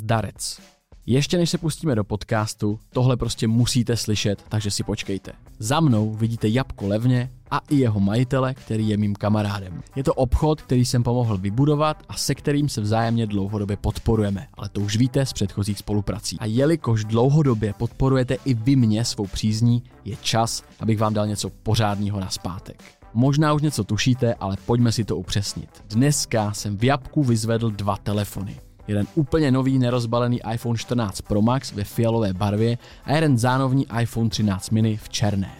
Zdarec. Ještě než se pustíme do podcastu, tohle prostě musíte slyšet, takže si počkejte. Za mnou vidíte Jabko Levně a i jeho majitele, který je mým kamarádem. Je to obchod, který jsem pomohl vybudovat a se kterým se vzájemně dlouhodobě podporujeme, ale to už víte z předchozích spoluprací. A jelikož dlouhodobě podporujete i vy mě svou přízní, je čas, abych vám dal něco pořádného na zpátek. Možná už něco tušíte, ale pojďme si to upřesnit. Dneska jsem v Jabku vyzvedl dva telefony. Jeden úplně nový nerozbalený iPhone 14 Pro Max ve fialové barvě a jeden zánovní iPhone 13 mini v černé.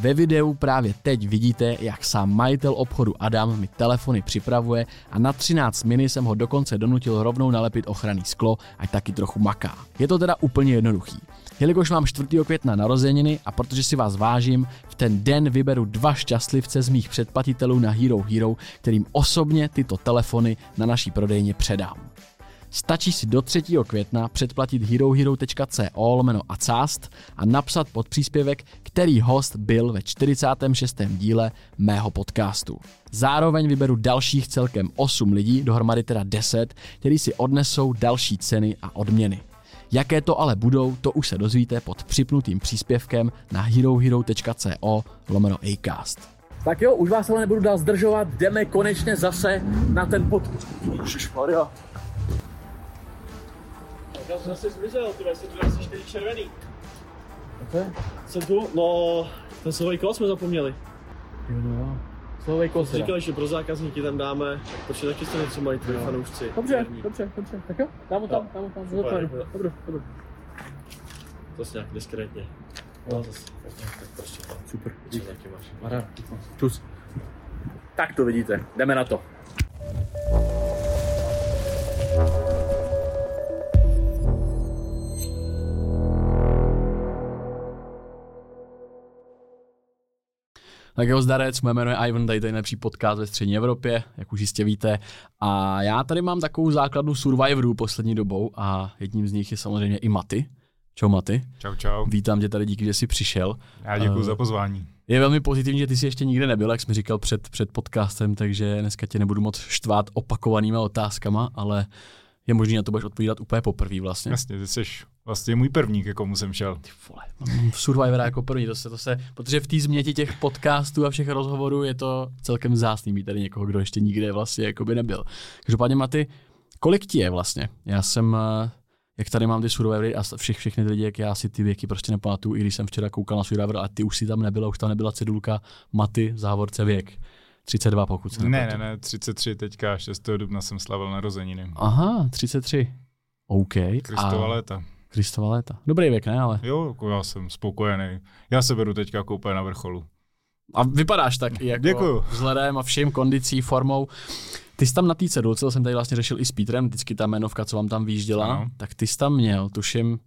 Ve videu právě teď vidíte, jak sám majitel obchodu Adam mi telefony připravuje a na 13 mini jsem ho dokonce donutil rovnou nalepit ochranný sklo, ať taky trochu maká. Je to teda úplně jednoduchý. Jelikož mám 4. května narozeniny a protože si vás vážím, v ten den vyberu dva šťastlivce z mých předplatitelů na Hero Hero, kterým osobně tyto telefony na naší prodejně předám. Stačí si do 3. května předplatit herohero.co lomeno acast a napsat pod příspěvek, který host byl ve 46. díle mého podcastu. Zároveň vyberu dalších celkem 8 lidí, dohromady teda 10, kteří si odnesou další ceny a odměny. Jaké to ale budou, to už se dozvíte pod připnutým příspěvkem na herohero.co lomeno acast. Tak jo, už vás ale nebudu dál zdržovat, jdeme konečně zase na ten pod... Ježišmarja, Já jsem zase zmizel, ty jsi tu asi čtyři červený. to je? Jsem tu, no, ten slový kolo jsme zapomněli. Jo, no jo. Slovej kosy. Říkali, že pro zákazníky tam dáme, tak počkej, taky se něco mají tvoji fanoušci. Dobře, dobře, dobře. Tak jo, dám ho tam, dám ho tam, Super. Dobře, dobře. Zase nějak diskrétně. No, zase, tak, prostě to. Super. Co taky máš? Tak to vidíte, jdeme na to. Tak jo, zdarec, moje jméno je Ivan, tady je nejlepší podcast ve střední Evropě, jak už jistě víte. A já tady mám takovou základnu survivorů poslední dobou a jedním z nich je samozřejmě i Maty. Čau Maty, Čau, čau. vítám tě tady, díky, že jsi přišel. Já děkuji Eh, za pozvání. Je velmi pozitivní, že ty jsi ještě nikde nebyl, jak jsme říkal před, před podcastem, takže dneska tě nebudu moc štvát opakovanýma otázkama, ale je možné na to budeš odpovídat úplně poprvé vlastně. Jasně, ty jsi vlastně můj první, ke komu jsem šel. Ty vole, mám Survivora jako první, to se, to se, protože v té změti těch podcastů a všech rozhovorů je to celkem zásný mít tady někoho, kdo ještě nikde vlastně jako by nebyl. Každopádně Maty, kolik ti je vlastně? Já jsem, eh, jak tady mám ty Survivory a všech, všechny ty lidi, jak já si ty věky prostě nepamatuju, i když jsem včera koukal na Survivor, a ty už si tam nebyla, už tam nebyla cedulka Maty, závorce věk. 32, pokud se Ne, ne, ne, 33 teďka, 6. dubna jsem slavil narozeniny. Aha, 33. OK. Kristova a léta. Kristova léta. Dobrý věk, ne? Ale. Jo, jako já jsem spokojený. Já se beru teďka jako úplně na vrcholu. A vypadáš tak i jako Děkuju. vzhledem a všem kondicí, formou. Ty jsi tam na té cedulce, jsem tady vlastně řešil i s Petrem, vždycky ta jmenovka, co vám tam výjížděla, Ano. tak ty jsi tam měl, tuším,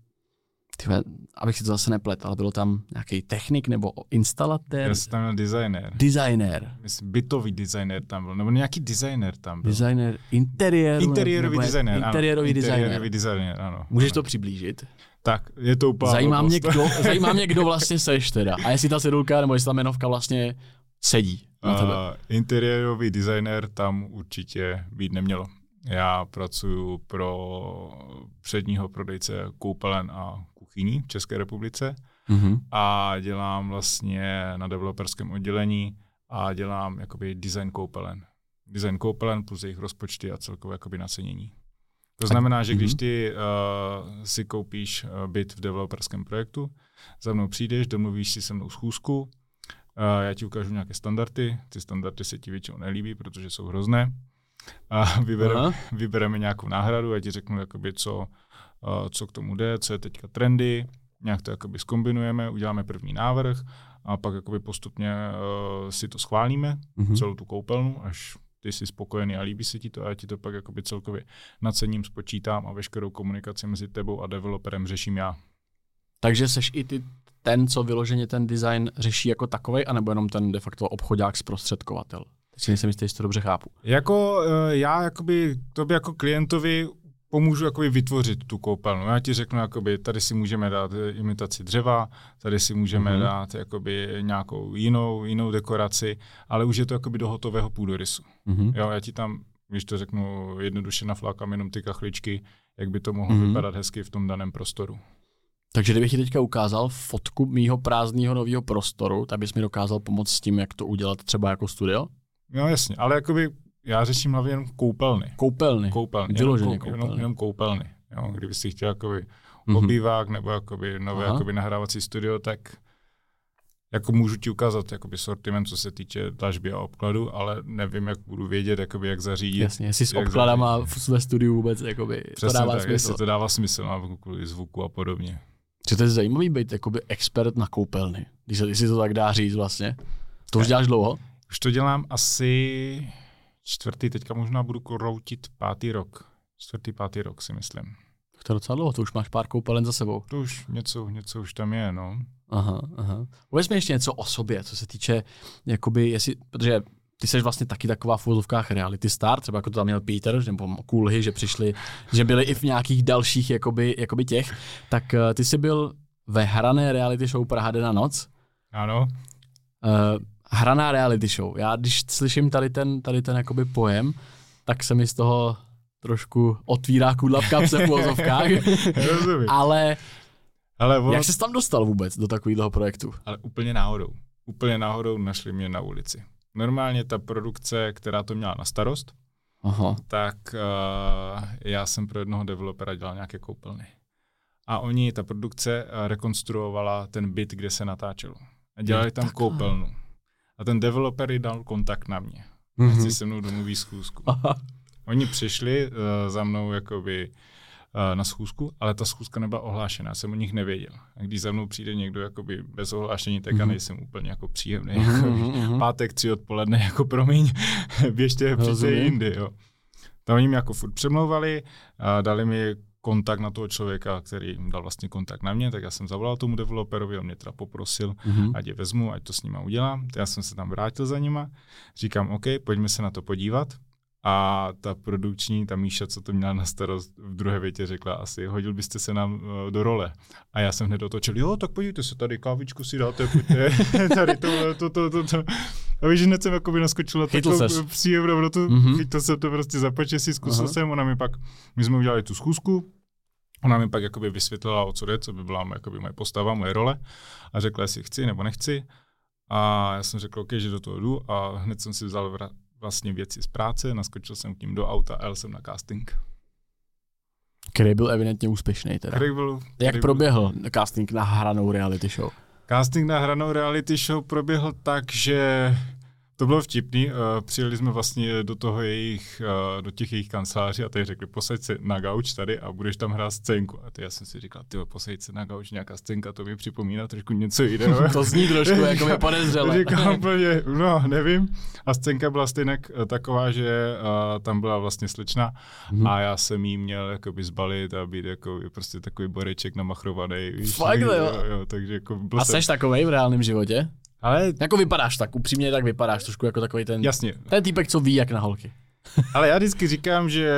tyhle, abych si to zase neplet, ale bylo tam nějaký technik nebo instalatér, Já jsem tam designer. designer, Myslím, bytový designer tam byl, nebo nějaký designer tam byl. designer interiéru. Interiérový designer. Interiérový designer. Interiérový designer, ano. Můžeš ano. to přiblížit? Tak, je to úplně Zajímá mě, kdo, zajímá mě, kdo vlastně seš teda. A jestli ta cedulka nebo jestli ta jmenovka vlastně sedí na tebe. Uh, interiérový designer tam určitě být nemělo. Já pracuji pro předního prodejce koupelen a kuchyní v České republice Mhm. a dělám vlastně na developerském oddělení a dělám jakoby design koupelen. Design koupelen plus jejich rozpočty a celkové jakoby nacenění. To znamená, že když mhm. ty uh, si koupíš uh, byt v developerském projektu, za mnou přijdeš, domluvíš si se mnou schůzku, uh, já ti ukážu nějaké standardy, ty standardy se ti většinou nelíbí, protože jsou hrozné. A vybereme, Aha. vybereme nějakou náhradu, já ti řeknu, jakoby, co, co k tomu jde, co je teďka trendy, nějak to jakoby skombinujeme, uděláme první návrh a pak jakoby postupně uh, si to schválíme, Mhm. celou tu koupelnu, až ty jsi spokojený a líbí se ti to a já ti to pak jakoby celkově nacením spočítám a veškerou komunikaci mezi tebou a developerem řeším já. Takže seš i ty ten, co vyloženě ten design řeší jako takovej, anebo jenom ten de facto obchodák zprostředkovatel? Teď si nejsem jistý, jestli to dobře chápu. Jako eh, já jakoby tobě jako klientovi pomůžu jakoby vytvořit tu koupelnu. Já ti řeknu, jakoby, tady si můžeme dát eh, imitaci dřeva, tady si můžeme Mhm. mm-hmm. dát jakoby, nějakou jinou, jinou dekoraci, ale už je to jakoby do hotového půdorysu. Mhm. Jo, já ti tam, když to řeknu jednoduše, naflákám jenom ty kachličky, jak by to mohlo Mhm. mm-hmm. vypadat hezky v tom daném prostoru. Takže kdybych ti teďka ukázal fotku mýho prázdného nového prostoru, tak bys mi dokázal pomoct s tím, jak to udělat třeba jako studio? No jasně, ale jakoby já řeším hlavně jenom koupelny. Koupelny. Koupelny. Vyloženě jenom, kou- koupelny. Jenom, jenom koupelny. Jo, kdyby si chtěl jakoby Mhm. obývák nebo jakoby nové Aha. jakoby nahrávací studio, tak jako můžu ti ukázat jakoby sortiment, co se týče dlažby a obkladu, ale nevím, jak budu vědět, jakoby jak zařídit. Jasně, jestli s obkladama zařídit. v- ve studiu vůbec jakoby, to Přesně dává tak, smysl. to dává smysl, no, kvůli zvuku a podobně. Že to je zajímavý být jakoby expert na koupelny, když se, když si to tak dá říct vlastně. To už děláš dlouho? Už to dělám asi čtvrtý, teďka možná budu kroutit pátý rok. Čtvrtý, pátý rok si myslím. To je docela dlouho, to už máš pár koupelen za sebou. To už něco, něco už tam je, no. Aha, aha. Uvěz mi ještě něco o sobě, co se týče, jakoby, jestli, protože ty jsi vlastně taky taková v úvozovkách reality star, třeba jako to tam měl Peter, nebo Kulhy, že přišli, že byli i v nějakých dalších jakoby, jakoby těch, tak uh, ty jsi byl ve hrané reality show Praha den na noc. Ano, Uh, hraná reality show. Já když slyším tady ten, tady ten jakoby pojem, tak se mi z toho trošku otvírá kudla v kapse v úvozovkách. rozumím. Ale Ale, ono, jak jsi tam dostal vůbec do takového projektu? ale úplně náhodou. Úplně náhodou našli mě na ulici. Normálně ta produkce, která to měla na starost, Aha. tak uh, já jsem pro jednoho developera dělal nějaké koupelny. A oni, ta produkce, uh, rekonstruovala ten byt, kde se natáčelo. A dělali tam takhle. koupelnu. A ten developer jí dal kontakt na mě. Mhm. Mm-hmm. Si se mnou domluví schůzku. Aha. Oni přišli uh, za mnou jakoby uh, na schůzku, ale ta schůzka nebyla ohlášená, já jsem o nich nevěděl. A když za mnou přijde někdo jakoby bez ohlášení, tak já Mhm. nejsem úplně jako příjemný. Mhm, Jako, mhm, mhm. pátek, tři odpoledne, jako promiň, běžte Rozumím. jindy, jo. Tam oni mě jako furt přemlouvali, a dali mi kontakt na toho člověka, který jim dal vlastně kontakt na mě, tak já jsem zavolal tomu developerovi, on mě teda poprosil, Mhm. ať je vezmu, ať to s nima udělám. Já jsem se tam vrátil za nima, říkám, OK, pojďme se na to podívat. A ta produkční, ta Míša, co to měla na starost, v druhé větě řekla asi, hodil byste se nám uh, do role. A já jsem hned otočil, jo, tak podívejte se, tady kávičku si dáte, pojďte, tady to, to, to, to, to. A víš, že hned jsem jakoby naskočil na takovou příjemnou no to, Mhm. mm-hmm. chytl jsem to prostě za si zkusil Aha. jsem, ona mi pak, my jsme udělali tu schůzku, Ona mi pak jakoby vysvětlila, o co jde, co by byla jakoby moje postava, moje role a řekla, jestli chci nebo nechci. A já jsem řekl, OK, že do toho jdu a hned jsem si vzal vlastně věci z práce, naskočil jsem k ním do auta a jel jsem na casting. Který byl evidentně úspěšný teda. Který byl, Jak který proběhl casting na hranou reality show? Casting na hranou reality show proběhl tak, že to bylo vtipný. Uh, přijeli jsme vlastně do toho jejich, uh, do těch jejich kanceláří a tady řekli, posaď se na gauč tady a budeš tam hrát scénku. A ty já jsem si říkal, ty posaď se na gauč, nějaká scénka, to mi připomíná trošku něco jiného. To zní trošku jako by podezřele. Říkám úplně, no, nevím. A scénka byla stejně eh, taková, že uh, tam byla vlastně slečna Mhm. a já jsem jí měl jakoby zbalit a být jako prostě takový boreček namachrovaný. Víš, Fakt, jo? jo, jo, takže jako byl A jsem, jsi takovej v reálném životě? Ale Jako vypadáš tak, upřímně tak vypadáš trošku jako takový ten, jasně, ten týpek, co ví jak na holky. ale já vždycky říkám, že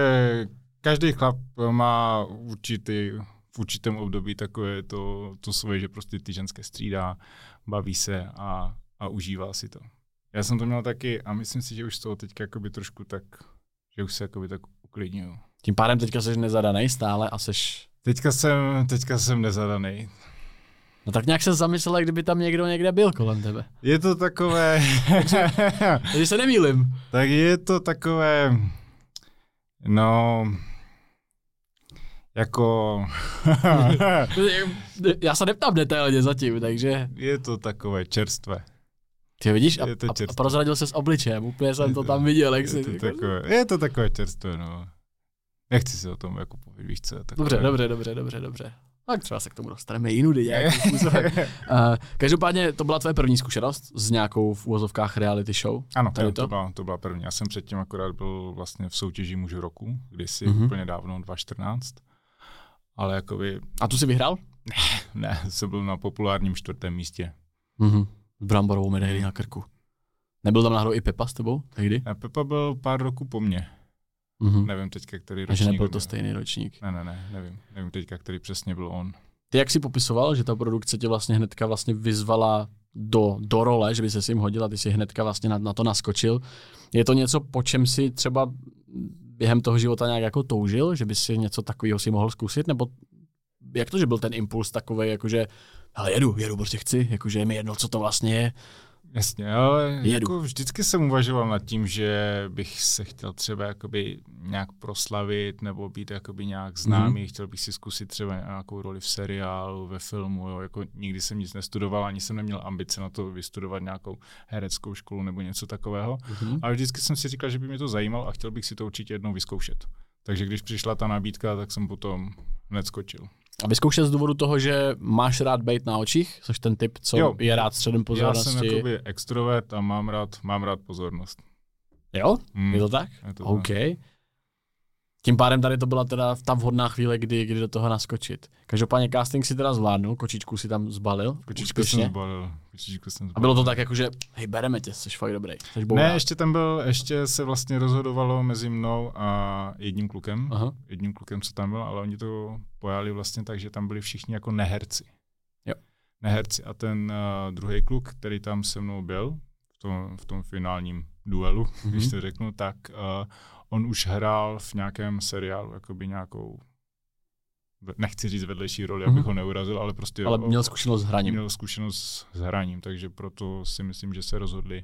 každý chlap má určitý, v určitém období takové to, to svoje, že prostě ty ženské střídá, baví se a, a užívá si to. Já jsem to měl taky a myslím si, že už z toho teďka jakoby trošku tak, že už se jakoby tak uklidňuju. Tím pádem teďka jsi nezadaný stále a seš... Teďka jsem, teďka jsem nezadaný. No tak nějak se zamyslel, kdyby tam někdo někde byl kolem tebe. Je to takové, Když se nemýlim. tak je to takové, no, jako, Já se neptám detailně zatím, takže... je to takové čerstvé. Ty vidíš, a, Je to a, a prozradil se s obličejem, úplně jsem Je to to- tam viděl, jak Je si... to, takové, je to takové čerstvé, no. Nechci se o tom jako povědět, víš co. je Takové. Dobře, dobře, dobře, dobře, dobře. Tak třeba se k tomu dostaneme jinudy nějakým způsobem. Uh, každopádně to byla tvoje první zkušenost s nějakou v úvozovkách reality show? Ano, Tady to? to? byla, to byla první. Já jsem předtím akorát byl vlastně v soutěži mužu roku, kdysi Mhm. mm-hmm. úplně dávno, 2014. Ale jakoby, A tu si vyhrál? ne, jsem byl na populárním čtvrtém místě. Mhm. S bramborovou medailí na krku. Nebyl tam náhodou i Pepa s tebou tehdy? A Pepa byl pár roku po mně. Mhm. Nevím teďka, který A ročník. že nebyl to stejný ročník. Ne, ne, ne, nevím. Nevím teďka, který přesně byl on. Ty jak jsi popisoval, že ta produkce tě vlastně hnedka vlastně vyzvala do, do role, že by se s jim hodila, ty si hnedka vlastně na, na to naskočil. Je to něco, po čem si třeba během toho života nějak jako toužil, že by si něco takového si mohl zkusit, nebo jak to, že byl ten impuls takový, jakože, ale jedu, jedu, prostě chci, jakože je mi jedno, co to vlastně je. Jasně, ale Jedu. jako vždycky jsem uvažoval nad tím, že bych se chtěl třeba jakoby nějak proslavit nebo být jakoby nějak známý, mm-hmm. chtěl bych si zkusit třeba nějakou roli v seriálu, ve filmu, jo. jako nikdy jsem nic nestudoval, ani jsem neměl ambice na to vystudovat nějakou hereckou školu nebo něco takového, Mm-hmm. ale vždycky jsem si říkal, že by mě to zajímalo a chtěl bych si to určitě jednou vyzkoušet. Takže když přišla ta nabídka, tak jsem potom hned skočil. A vyzkoušel z důvodu toho, že máš rád být na očích, což ten typ, co Jo. je rád středem Já pozornosti. jsem jakoby extrovert a mám rád, mám rád pozornost. Jo? Hmm. Je to tak? Je to OK. Tím pádem tady to byla teda ta vhodná chvíle, kdy, kdy do toho naskočit. Každopádně casting si teda zvládnul, kočičku si tam zbalil. Kočičku úspěšně. jsem zbalil. Kočičku jsem A zbalil. bylo to tak jako, že hej, bereme tě, jsi fakt dobrý. Jsi Ne, ještě tam byl, ještě se vlastně rozhodovalo mezi mnou a jedním klukem. Aha. Jedním klukem, co tam byl, ale oni to pojali vlastně tak, že tam byli všichni jako neherci. Jo. Neherci. A ten uh, druhý kluk, který tam se mnou byl, v tom, v tom finálním duelu, mm-hmm. když Mhm. to řeknu, tak uh, on už hrál v nějakém seriálu, jakoby nějakou nechci říct vedlejší roli, abych Mhm. ho neurazil, ale prostě Ale měl zkušenost s hraním. měl zkušenost s hraním, takže proto si myslím, že se rozhodli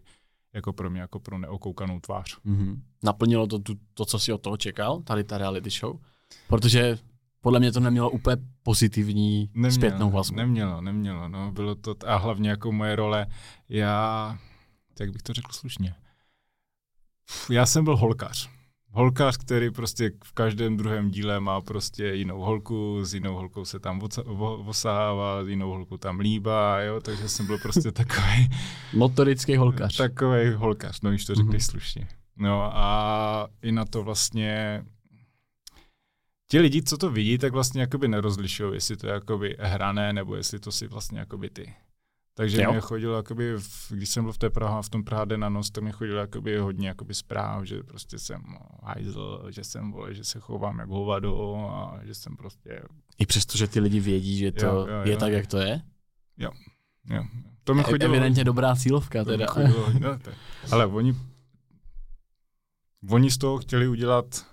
jako pro mě, jako pro neokoukanou tvář. Mm-hmm. Naplnilo to tu, to, co si od toho čekal, tady ta reality show? Protože podle mě to nemělo úplně pozitivní zpětnou vazbu. Nemělo, nemělo, no, bylo to, t- a hlavně jako moje role, já, jak bych to řekl slušně, já jsem byl holkař. Holkař, který prostě v každém druhém díle má prostě jinou holku, s jinou holkou se tam s jinou holkou tam líbá, jo, takže jsem byl prostě takový Notorický holkař. Takový holkař, no když to Mhm. mm-hmm. slušně. No a i na to vlastně ti lidi, co to vidí, tak vlastně jakoby nerozlišují, jestli to je jakoby hrané, nebo jestli to si vlastně jakoby ty. Takže Jo. mě chodilo, jakoby, když jsem byl v, té Praha, v tom Praha den na noc, tak mě chodilo jakoby hodně jakoby zpráv, že prostě jsem hajzl, že jsem, vole, že se chovám jak hovado a že jsem prostě, I přesto, že ty lidi vědí, že to Jo, jo, je jo. tak, jak to je. jo. To mi chodilo, Evidentně dobrá cílovka To teda. chodilo no, to je- Ale oni, oni z toho chtěli udělat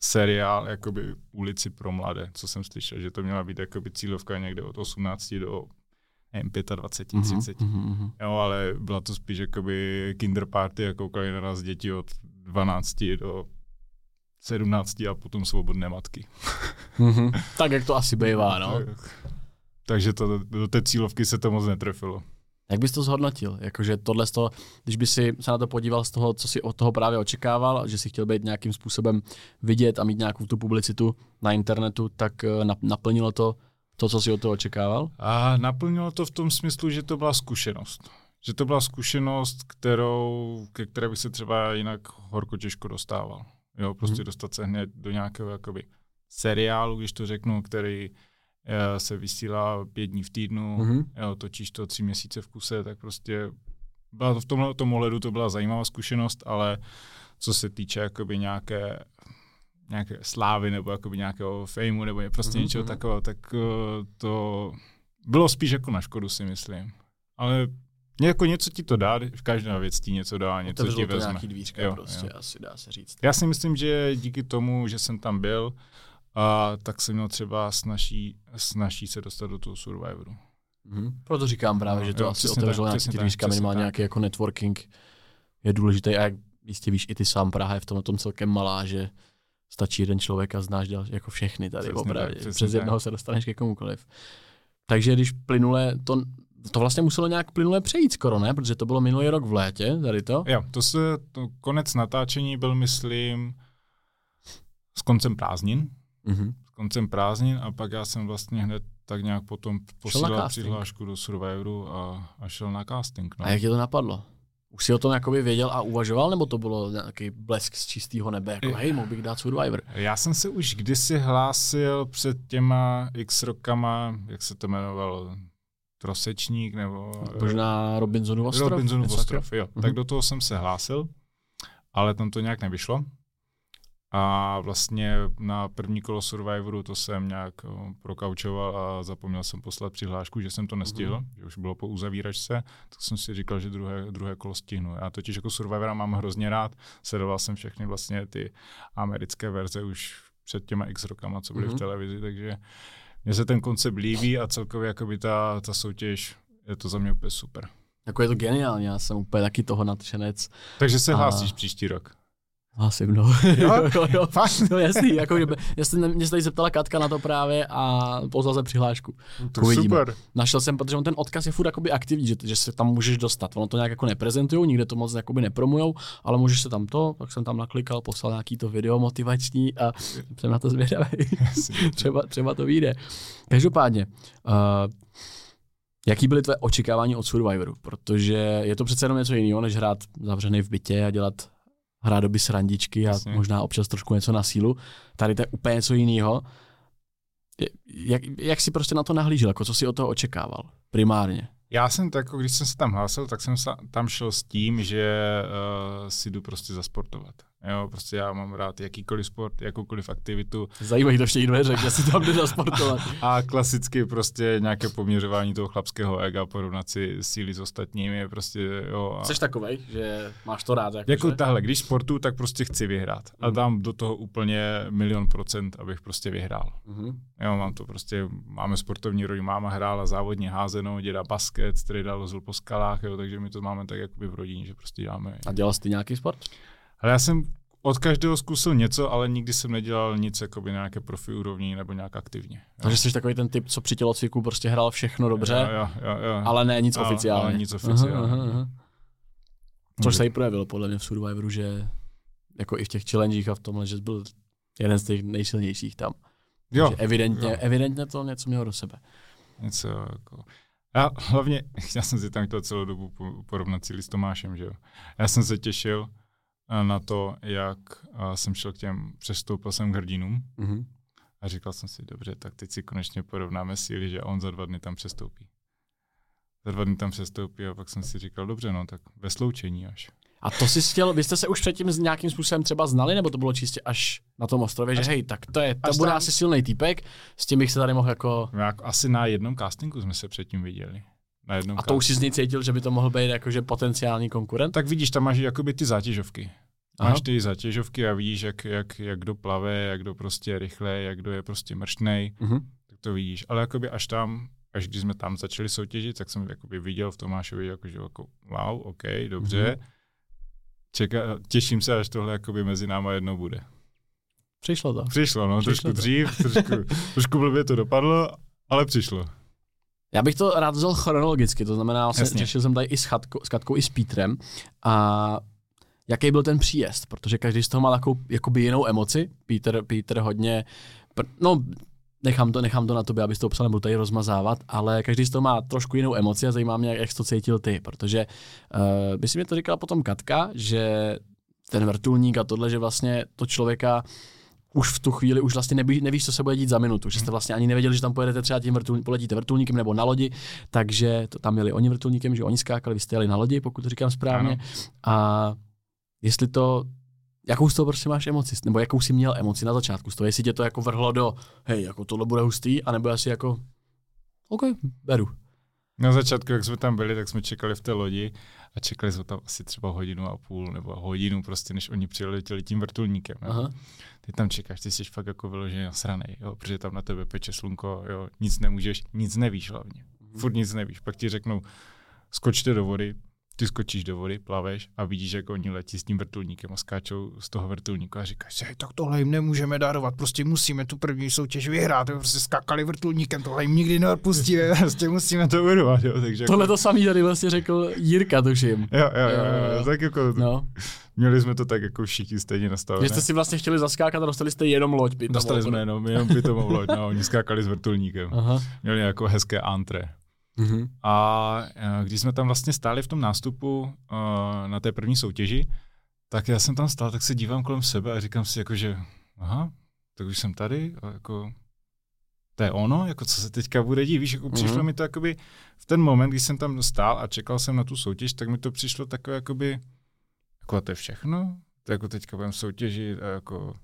seriál jakoby ulici pro mladé, co jsem slyšel, že to měla být jakoby cílovka někde od 18 do nevím, 25, Mhm, 30. mhm, mhm. Jo, ale byla to spíš jakoby kinder party a koukali na nás děti od 12 do 17 a potom svobodné matky. Mhm. Tak, jak to asi bývá, no. Takže to, do té cílovky se to moc netrefilo. Jak bys to zhodnotil? Jakože tohle z toho, když by si se na to podíval z toho, co si od toho právě očekával, že si chtěl být nějakým způsobem vidět a mít nějakou tu publicitu na internetu, tak eh, nap- naplnilo to to, co si od toho očekával? A naplnilo to v tom smyslu, že to byla zkušenost. Že to byla zkušenost, kterou, ke které bych se třeba jinak horko těžko dostával. Jo, prostě hmm. dostat se hned do nějakého jakoby seriálu, když to řeknu, který eh, se vysílá pět dní v týdnu, Mhm. jo, točíš to tři měsíce v kuse, tak prostě byla to v tomhle tom ohledu to byla zajímavá zkušenost, ale co se týče jakoby nějaké nějaké slávy nebo jakoby nějakého fejmu nebo prostě Mhm, něčeho mhm. takového, tak eh, to bylo spíš jako na škodu si myslím. Ale jako něco ti to dá, každá věc ti něco dá, něco ti Otevřelo to vezme. nějaký dvířka Jo, prostě, jo. asi dá se říct. Já si myslím, že díky tomu, že jsem tam byl, a tak jsem měl třeba snaží, snaží se dostat do toho Survivoru. Mhm. Proto říkám právě, No, že to jo, asi otevřelo nějaký ty tak, dvířka, minimálně nějaký jako networking je důležitý a jak jistě víš, i ty sám Praha je v tomhle tom celkem malá, že stačí jeden člověk a znáš dal, jako všechny tady Přesně opravdu. tak, Přes tak. jednoho se dostaneš ke komukoliv. Takže když plynule, to, to vlastně muselo nějak plynule přejít skoro, ne? Protože to bylo minulý rok v létě, tady to. Jo, to se, to konec natáčení byl, myslím, s koncem prázdnin. Mhm. S koncem prázdnin a pak já jsem vlastně hned tak nějak potom posílal přihlášku do Survivoru a, a šel na casting. No. A jak tě to napadlo? Už jsi o tom jakoby věděl a uvažoval, nebo to bylo nějaký blesk z čistého nebe, jako hej, mohl bych dát Survivor? Já jsem se už kdysi hlásil před těma x rokama, jak se to jmenovalo, Trosečník nebo... Možná Robinsonův ostrov? Robinsonův ostrov, jo. Mhm. Tak do toho jsem se hlásil, ale tam to nějak nevyšlo. A vlastně na první kolo Survivoru to jsem nějak o, prokaučoval a zapomněl jsem poslat přihlášku, že jsem to nestihl, mm-hmm. že už bylo po uzavíračce, tak jsem si říkal, že druhé, druhé kolo stihnu. Já totiž jako Survivora mám hrozně rád, sledoval jsem všechny vlastně ty americké verze už před těma x rokama, co byly mm-hmm. v televizi, takže mně se ten koncept líbí a celkově jakoby ta, ta soutěž je to za mě úplně super. Jako je to geniální, já jsem úplně taky toho nadšenec. Takže se a... hlásíš příští rok? Hlasím, no. Jo, jo, jo. Fakt? No jasný, jako, mě, se, mě se tady zeptala Katka na to právě a poslal jsem přihlášku. To Uvidíme. super. Našel jsem, protože on ten odkaz je furt jakoby aktivní, že, že se tam můžeš dostat. Ono to nějak jako neprezentují, nikde to moc jakoby nepromujou, ale můžeš se tam to, tak jsem tam naklikal, poslal nějaký to video motivační a jsem na to zvědavý. třeba, třeba to vyjde. Každopádně, uh, Jaký byly tvé očekávání od Survivoru? Protože je to přece jenom něco jiného, než hrát zavřený v bytě a dělat hrát doby srandičky a Jasně. možná občas trošku něco na sílu. Tady to je úplně něco jiného. Jak, jak jsi prostě na to nahlížel? Jako co jsi od toho očekával primárně? Já jsem tak, jako když jsem se tam hlásil, tak jsem tam šel s tím, že uh, si jdu prostě zasportovat. Jo, prostě já mám rád jakýkoliv sport, jakoukoliv aktivitu. Zajímají to všichni dveře, že si tam jde sportovat. a klasicky prostě nějaké poměřování toho chlapského ega, porovnat si síly s ostatními, prostě jo. A... Jsi takovej, že máš to rád? Jako, jako že? tahle, když sportu, tak prostě chci vyhrát. A mm. dám do toho úplně milion procent, abych prostě vyhrál. Mm. Jo, mám to prostě, máme sportovní rodinu, máma hrála závodně házenou, děda basket, strida lozil po skalách, jo, takže my to máme tak jakoby v rodině, že prostě děláme. A dělal jsi nějaký sport? Ale já jsem od každého zkusil něco, ale nikdy jsem nedělal nic jakoby na nějaké profi úrovni nebo nějak aktivně. Jo. Takže jsi takový ten typ, co při tělocviku prostě hrál všechno dobře, jo, jo, jo, jo. ale ne nic oficiálně. Ale nic oficiálně. Aha, aha, Což se i projevilo podle mě v Survivoru, že jako i v těch challengech a v tomhle, že jsi byl jeden z těch nejsilnějších tam. Jo, Takže evidentně, jo. evidentně to něco mělo do sebe. Něco jako... Já hlavně, já jsem si tam chtěl celou dobu porovnat si s Tomášem, že jo. Já jsem se těšil, na to, jak jsem šel k těm, přestoupil jsem k hrdinům mm-hmm. a říkal jsem si, dobře, tak teď si konečně porovnáme síly, že on za dva dny tam přestoupí. Za dva dny tam přestoupí a pak jsem si říkal, dobře, no tak ve sloučení až. A to si chtěl, vy jste se už předtím nějakým způsobem třeba znali, nebo to bylo čistě až na tom ostrově, až, že hej, tak to je, to bude tam, asi silný týpek, s tím bych se tady mohl jako... Jak asi na jednom castingu jsme se předtím viděli na jednom A to už si z něj cítil, že by to mohl být jakože potenciální konkurent? Tak vidíš, tam máš jakoby ty zátěžovky. Aha. Máš ty zátěžovky a vidíš, jak, jak, jak kdo plave, jak kdo prostě rychle, jak kdo je prostě mrštnej, uh-huh. tak to vidíš. Ale jakoby až tam, až když jsme tam začali soutěžit, tak jsem jakoby viděl v Tomášovi, jako, že jako wow, OK, dobře. Uh-huh. Čeká, těším se, až tohle jakoby mezi náma jednou bude. Přišlo to. Přišlo, no, přišlo trošku to. dřív, trošku, trošku blbě to dopadlo, ale přišlo. Já bych to rád vzal chronologicky, to znamená, vlastně řešil jsem tady i s, Chatko, s Katkou, i s Pítrem a jaký byl ten příjezd, protože každý z toho má takovou jakoby jinou emoci. Peter, Peter hodně, no nechám to, nechám to na tobě, abys to obsal, nebudu tady rozmazávat, ale každý z toho má trošku jinou emoci a zajímá mě, jak, jak jsi to cítil ty, protože uh, by si mi to říkala potom Katka, že ten vrtulník a tohle, že vlastně to člověka už v tu chvíli už vlastně neví, nevíš, co se bude dít za minutu, že jste vlastně ani nevěděli, že tam pojedete třeba tím vrtul, poletíte vrtulníkem nebo na lodi, takže to tam měli oni vrtulníkem, že oni skákali, vy jste jeli na lodi, pokud to říkám správně. Ano. A jestli to, jakou z toho prostě máš emoci, nebo jakou jsi měl emoci na začátku z toho, jestli tě to jako vrhlo do, hej, jako tohle bude hustý, anebo asi jako, OK, beru. Na začátku, jak jsme tam byli, tak jsme čekali v té lodi a čekali jsme tam asi třeba hodinu a půl nebo hodinu prostě, než oni přiletěli tím vrtulníkem. Aha. Ty tam čekáš, ty jsi fakt jako vyložený nasranej, jo, protože tam na tebe peče slunko, jo, nic nemůžeš, nic nevíš hlavně. Mm. Furt nic nevíš. Pak ti řeknou, skočte do vody, ty skočíš do vody, plaveš a vidíš, jak oni letí s tím vrtulníkem a skáčou z toho vrtulníku a říkáš si, tak tohle jim nemůžeme darovat, prostě musíme tu první soutěž vyhrát, jo, prostě skákali vrtulníkem, tohle jim nikdy neodpustíme, prostě musíme to urvat. Jo, takže tohle jako... to samý tady vlastně řekl Jirka, tuším. Jo, jo, jo, jo, jo. tak jako, no. Měli jsme to tak jako všichni stejně nastavené. Že jste si vlastně chtěli zaskákat a dostali jste jenom loď. Dostali jsme jenom, jenom pitomovou loď, no, oni skákali s vrtulníkem. Aha. Měli jako hezké antre. Mm-hmm. A e, když jsme tam vlastně stáli v tom nástupu uh, na té první soutěži, tak já jsem tam stál, tak se dívám kolem sebe a říkám si jako, že aha, tak už jsem tady a jako to je ono, jako co se teďka bude dít, víš, jako mm-hmm. přišlo mi to jakoby v ten moment, když jsem tam stál a čekal jsem na tu soutěž, tak mi to přišlo takové jakoby, jako to je všechno, to jako teďka budeme soutěžit a jako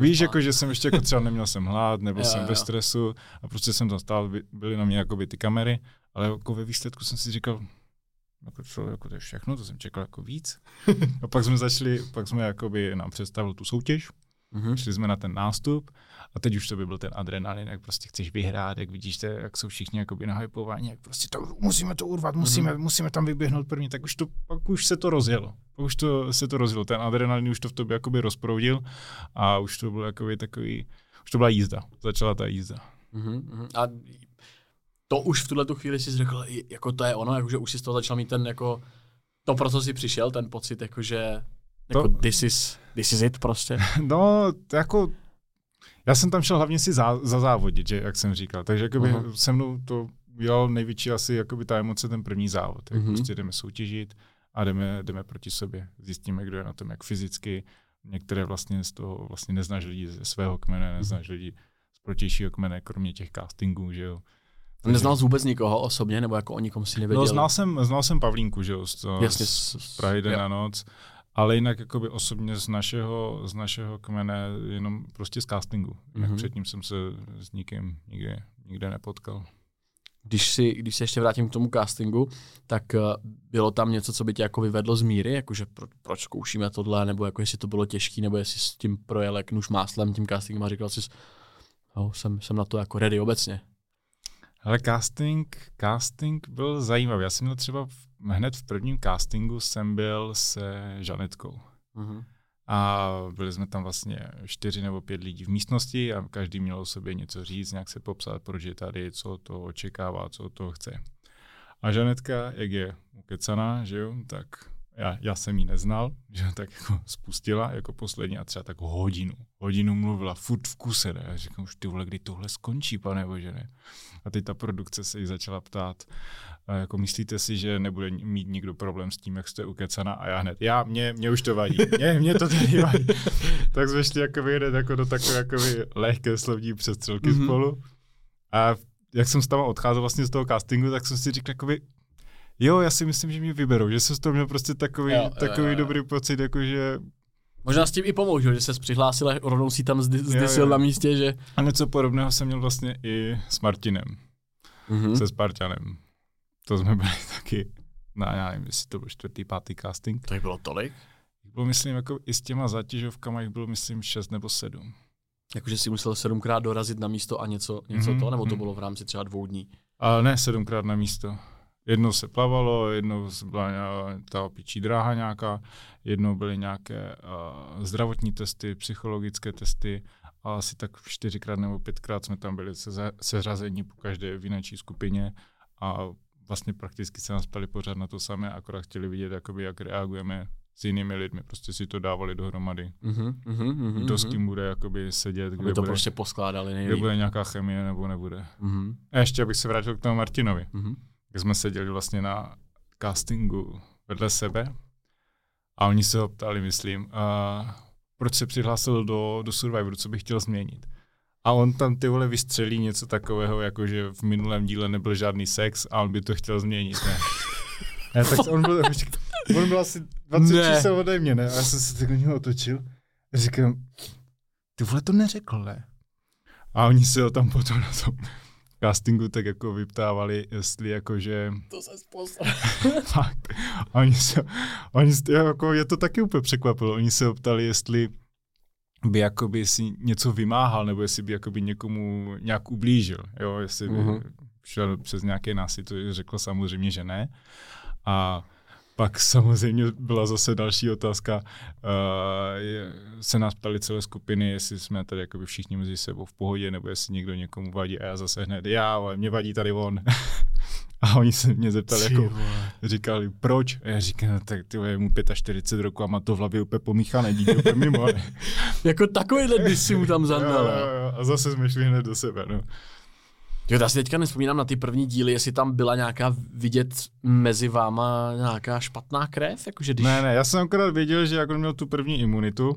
Víš, jako, že jsem ještě jako třeba neměl jsem hlad, nebo Jo, jsem jo. ve stresu a prostě jsem tam stál, by- byly na mě jakoby ty kamery, ale jako ve výsledku jsem si říkal, jako co, jako to je všechno, to jsem čekal jako víc. a pak jsme začali, pak jsme jakoby nám představil tu soutěž, Mhm. šli jsme na ten nástup a teď už to by byl ten adrenalin, jak prostě chceš vyhrát, jak vidíš, te, jak jsou všichni jakoby nahypováni, jak prostě to, musíme to urvat, musíme, mm-hmm. musíme tam vyběhnout první, tak už to, pak už se to rozjelo. Pak už to, se to rozjelo, ten adrenalin už to v tobě jakoby rozproudil a už to bylo jakoby takový, už to byla jízda, začala ta jízda. Mhm, mhm. A to už v tuhle tu chvíli si řekl, jako to je ono, jakože už si z toho začal mít ten jako, to pro co jsi přišel, ten pocit, jakože jako To- this, is, this is it prostě. No, jako, já jsem tam šel hlavně si za, za závodit, že, jak jsem říkal, takže jakoby Aha. se mnou to udělal největší asi jakoby ta emoce ten první závod, jak Mhm. prostě jdeme soutěžit a jdeme, jdeme proti sobě, zjistíme, kdo je na tom jak fyzicky, některé vlastně z toho vlastně neznáš lidi ze svého kmene, Mhm. neznáš lidi z protějšího kmene, kromě těch castingů, že jo. Takže- Neznal jsi vůbec nikoho osobně, nebo jako o nikom si nevěděl? No, znal jsem, znal jsem Pavlínku, že jo, z, to, Jasně, z, z Prahy den na noc, ale jinak jakoby osobně z našeho, z našeho kmene jenom prostě z castingu. Jinak Mhm. předtím jsem se s nikým nikde, nikde nepotkal. Když, si, když se ještě vrátím k tomu castingu, tak eh, bylo tam něco, co by tě jako vyvedlo z míry, jakože pro, proč zkoušíme tohle, nebo jako jestli to bylo těžké, nebo jestli s tím projel jak nůž máslem tím castingem a říkal jsi, jo, jsem, jsem na to jako ready obecně. Ale casting, casting byl zajímavý. Já jsem měl třeba v, hned v prvním castingu jsem byl se Žanetkou. Mhm. A byli jsme tam vlastně čtyři nebo pět lidí v místnosti a každý měl o sobě něco říct, nějak se popsat, proč je tady, co to očekává, co to chce. A Žanetka, jak je ukecaná, že jo, tak já, já jsem ji neznal, že tak jako spustila jako poslední a třeba tak hodinu. Hodinu mluvila furt v kuse, ne? Já říkám, už ty vole, kdy tohle skončí, pane bože, ne? A teď ta produkce se jí začala ptát, jako myslíte si, že nebude mít nikdo problém s tím, jak jste ukecaná? A já hned, já, mě, mě už to vadí, mě, mě to tady vadí. tak jsme šli jakoby hned jako do takové jakoby lehké slovní přestřelky Mhm. mm-hmm. spolu. A jak jsem tam odcházel vlastně z toho castingu, tak jsem si říkal jakoby, jo, já si myslím, že mě vyberou, že jsem z toho měl prostě takový, Jo, jo, takový jo. dobrý pocit, jakože Možná s tím i pomohl, že jsi přihlásil a rovnou si tam zdy- zdysil jo. na místě, že... a něco podobného jsem měl vlastně i s Martinem, Mhm. se Spartanem. To jsme byli taky, na, já nevím, jestli to byl čtvrtý, pátý casting. To jich bylo tolik? Bylo, myslím, jako i s těma zatěžovkama jich bylo, myslím, šest nebo sedm. Jakože si musel sedmkrát dorazit na místo a něco, něco Mhm, to, nebo to mhm. bylo v rámci třeba dvou dní? Ale ne sedmkrát na místo. Jednou se plavalo, jednou se byla ta opičí dráha nějaká, jednou byly nějaké uh, zdravotní testy, psychologické testy a asi tak čtyřikrát nebo pětkrát jsme tam byli se, seřazení po každé vinačí skupině a vlastně prakticky se nás ptali pořád na to samé, akorát chtěli vidět, jakoby, jak reagujeme s jinými lidmi. Prostě si to dávali dohromady. Mhm, mhm, Kdo s kým bude jakoby sedět, kde to bude, prostě poskládali kde bude nějaká chemie nebo nebude. Mhm, A ještě abych se vrátil k tomu Martinovi mhm. Jak jsme seděli vlastně na castingu vedle sebe a oni se ho ptali, myslím, a proč se přihlásil do, do Survivoru, co bych chtěl změnit. A on tam ty vole vystřelí něco takového, jako že v minulém díle nebyl žádný sex a on by to chtěl změnit, ne? ne tak on byl, on byl asi 20 Ne. čísel ode mě, ne? A já jsem se tak na něho otočil a říkám, ty vole to neřekl, ne? A oni se ho tam potom na tom castingu tak jako vyptávali, jestli jakože To se. Fakt. Oni se, oni, se- jako, je to taky úplně překvapilo. Oni se optali, jestli by jakoby si něco vymáhal, nebo jestli by jakoby někomu nějak ublížil. Jo, jestli by Mhm. šel přes nějaké násilí, to řekl samozřejmě, že ne. A pak samozřejmě byla zase další otázka. Uh, se nás ptali celé skupiny, jestli jsme tady jakoby všichni mezi sebou v pohodě, nebo jestli někdo někomu vadí. A já zase hned, já, ale mě vadí tady on. a oni se mě zeptali, jako, říkali, proč? A já říkám, no, tak ty je mu 45 roku a má to v hlavě úplně pomíchané, díky úplně mimo. Jako takovýhle si mu tam zandal. a zase jsme šli hned do sebe. No. Jo, já si teďka nespomínám na ty první díly, jestli tam byla nějaká vidět mezi váma nějaká špatná krev, jakože když... Ne, ne, já jsem akorát věděl, že jak on měl tu první imunitu,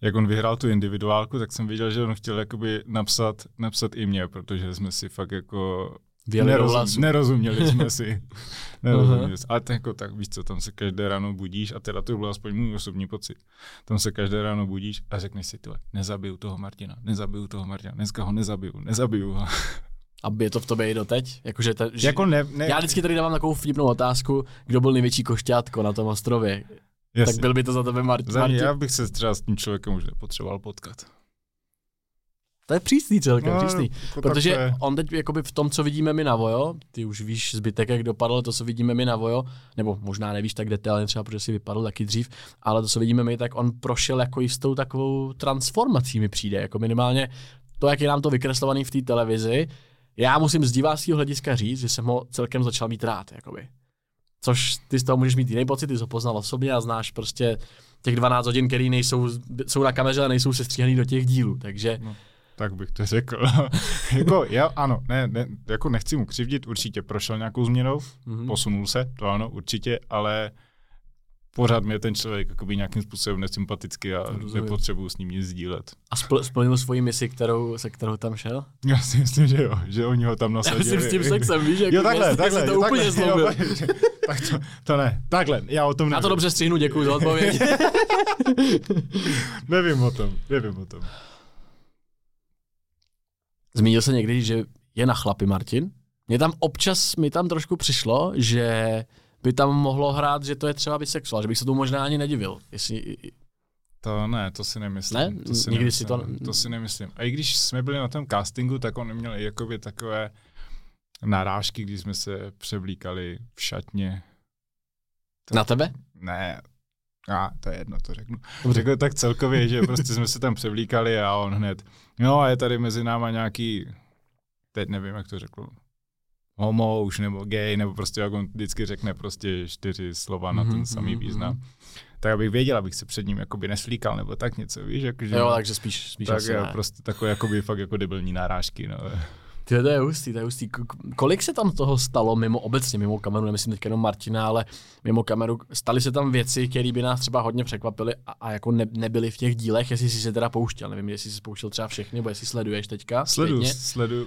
jak on vyhrál tu individuálku, tak jsem věděl, že on chtěl jakoby napsat, napsat i mě, protože jsme si fakt jako Nerozum, nerozuměli jsme si. nerozuměli. jsme. Ale to jako tak víš co, tam se každé ráno budíš a teda to byl aspoň můj osobní pocit. Tam se každé ráno budíš a řekneš si, tyhle, nezabiju toho Martina, nezabiju toho Martina, dneska ho nezabiju, nezabiju ho. A je to v tobě i doteď? Jakože ta, že, jako ne, ne, Já vždycky tady dávám takovou vtipnou otázku, kdo byl největší košťátko na tom ostrově. jasně. Tak byl by to za tebe Mart- Za mě, Martin? já bych se třeba s tím člověkem už nepotřeboval potkat. To je přísný celkem, No, přísný. jako Protože on teď jakoby v tom, co vidíme my na Vojo, ty už víš zbytek, jak dopadlo to, co vidíme my na Vojo, nebo možná nevíš tak detailně třeba, protože si vypadl taky dřív, ale to, co vidíme my, tak on prošel jako jistou takovou transformací mi přijde, jako minimálně to, jak je nám to vykreslovaný v té televizi, já musím z diváckého hlediska říct, že jsem ho celkem začal mít rád, jakoby. Což ty z toho můžeš mít jiný pocit, ty jsi ho poznal osobně a znáš prostě těch 12 hodin, které nejsou, jsou na kameře a nejsou sestříhaný do těch dílů, takže Tak bych to řekl. jako já, ano, ne, ne, jako nechci mu křivdit, určitě prošel nějakou změnou, Mhm. posunul se, to ano, určitě, ale pořád mě ten člověk jakoby nějakým způsobem nesympatický a Rozumím. nepotřebuju s ním nic sdílet. A spl- splnil svoji misi, kterou, se kterou tam šel? Já si myslím, že jo, že oni ho tam Já nasadili. myslím s tím sexem, víš, jako Jo, takhle, jestli takhle, si to jo, úplně takhle, zlobil. jo, tak to, to ne, takhle, já o tom nevím. Já to dobře střihnu, děkuji za odpověď. Nevím o tom, nevím o tom. Zmínil se někdy, že je na chlapy Martin? Mně tam občas mi tam trošku přišlo, že by tam mohlo hrát, že to je třeba bisexuál, že bych se tomu možná ani nedivil. Jestli, To ne, to si nemyslím. Ne? To si Nikdy nemyslím, si to- to si nemyslím. A i když jsme byli na tom castingu, tak on měl i jakoby takové narážky, když jsme se převlíkali v šatně. na tebe? Ne, a to je jedno, to řeknu. Dobře. Řekl tak celkově, že prostě jsme se tam převlíkali a on hned, no a je tady mezi náma nějaký, teď nevím, jak to řekl, homo už nebo gay, nebo prostě jak on vždycky řekne prostě čtyři slova na ten Mhm, samý mhm, význam. mhm. Tak abych věděl, abych se před ním jakoby neslíkal, nebo tak něco, víš, jakože... Jo, takže spíš, spíš tak asi ne. prostě takové jakoby fakt jako debilní nárážky, no. Ty, to je hustý, to je hustý. Kolik se tam toho stalo mimo, obecně mimo kameru, nemyslím teď jenom Martina, ale mimo kameru, staly se tam věci, které by nás třeba hodně překvapily a, a jako ne, nebyly v těch dílech, jestli jsi se teda pouštěl, nevím, jestli jsi pouštěl třeba všechny, nebo jestli sleduješ teďka Sledu, sledu.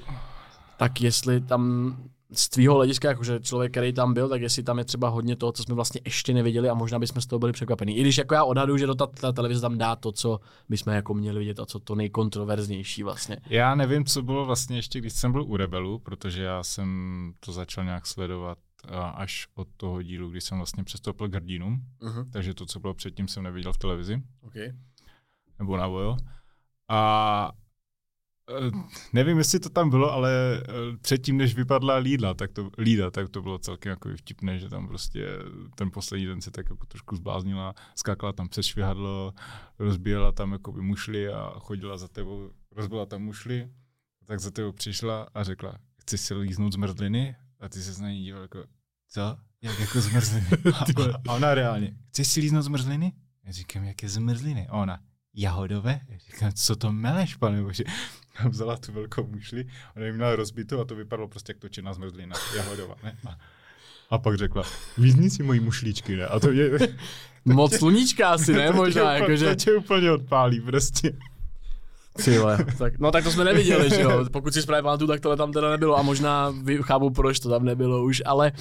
tak jestli tam z tvýho hlediska, jakože člověk, který tam byl, tak jestli tam je třeba hodně toho, co jsme vlastně ještě neviděli a možná bychom z toho byli překvapení. I když jako já odhaduju, že do ta, ta televize tam dá to, co bychom jako měli vidět a co to nejkontroverznější vlastně. Já nevím, co bylo vlastně ještě, když jsem byl u Rebelu, protože já jsem to začal nějak sledovat a, až od toho dílu, kdy jsem vlastně přestoupil k hrdinům, Uh-huh. takže to, co bylo předtím, jsem neviděl v televizi, Okay. nebo na Vojo. A eh, nevím, jestli to tam bylo, ale eh, předtím, než vypadla Lída, tak to, Lída, tak to bylo celkem jako vtipné, že tam prostě ten poslední den se tak jako trošku zbláznila, skákala tam přes švihadlo, rozbíjela tam jako mušly a chodila za tebou, rozbila tam mušly, tak za tebou přišla a řekla, chci si líznout zmrzliny? A ty se na ní díval jako, co? Jak jako zmrzliny? A, a ona reálně, chci si líznout zmrzliny? Já říkám, jaké zmrzliny? A ona, jahodové? Říkám, co to meleš, pane bože? Vzala tu velkou mušli, ona ji měla rozbitou a to vypadalo prostě jak točená zmrzlina, jahodová, ne? A, a pak řekla, lízni si moji mušlíčky, ne? A to je... Moc sluníčka asi, ne? Možná, jakože... To tě úplně odpálí prostě. Vole, tak, no tak to jsme neviděli, že jo. Pokud si správně pamatuju, tak tohle tam teda nebylo a možná chápu, proč to tam nebylo už, ale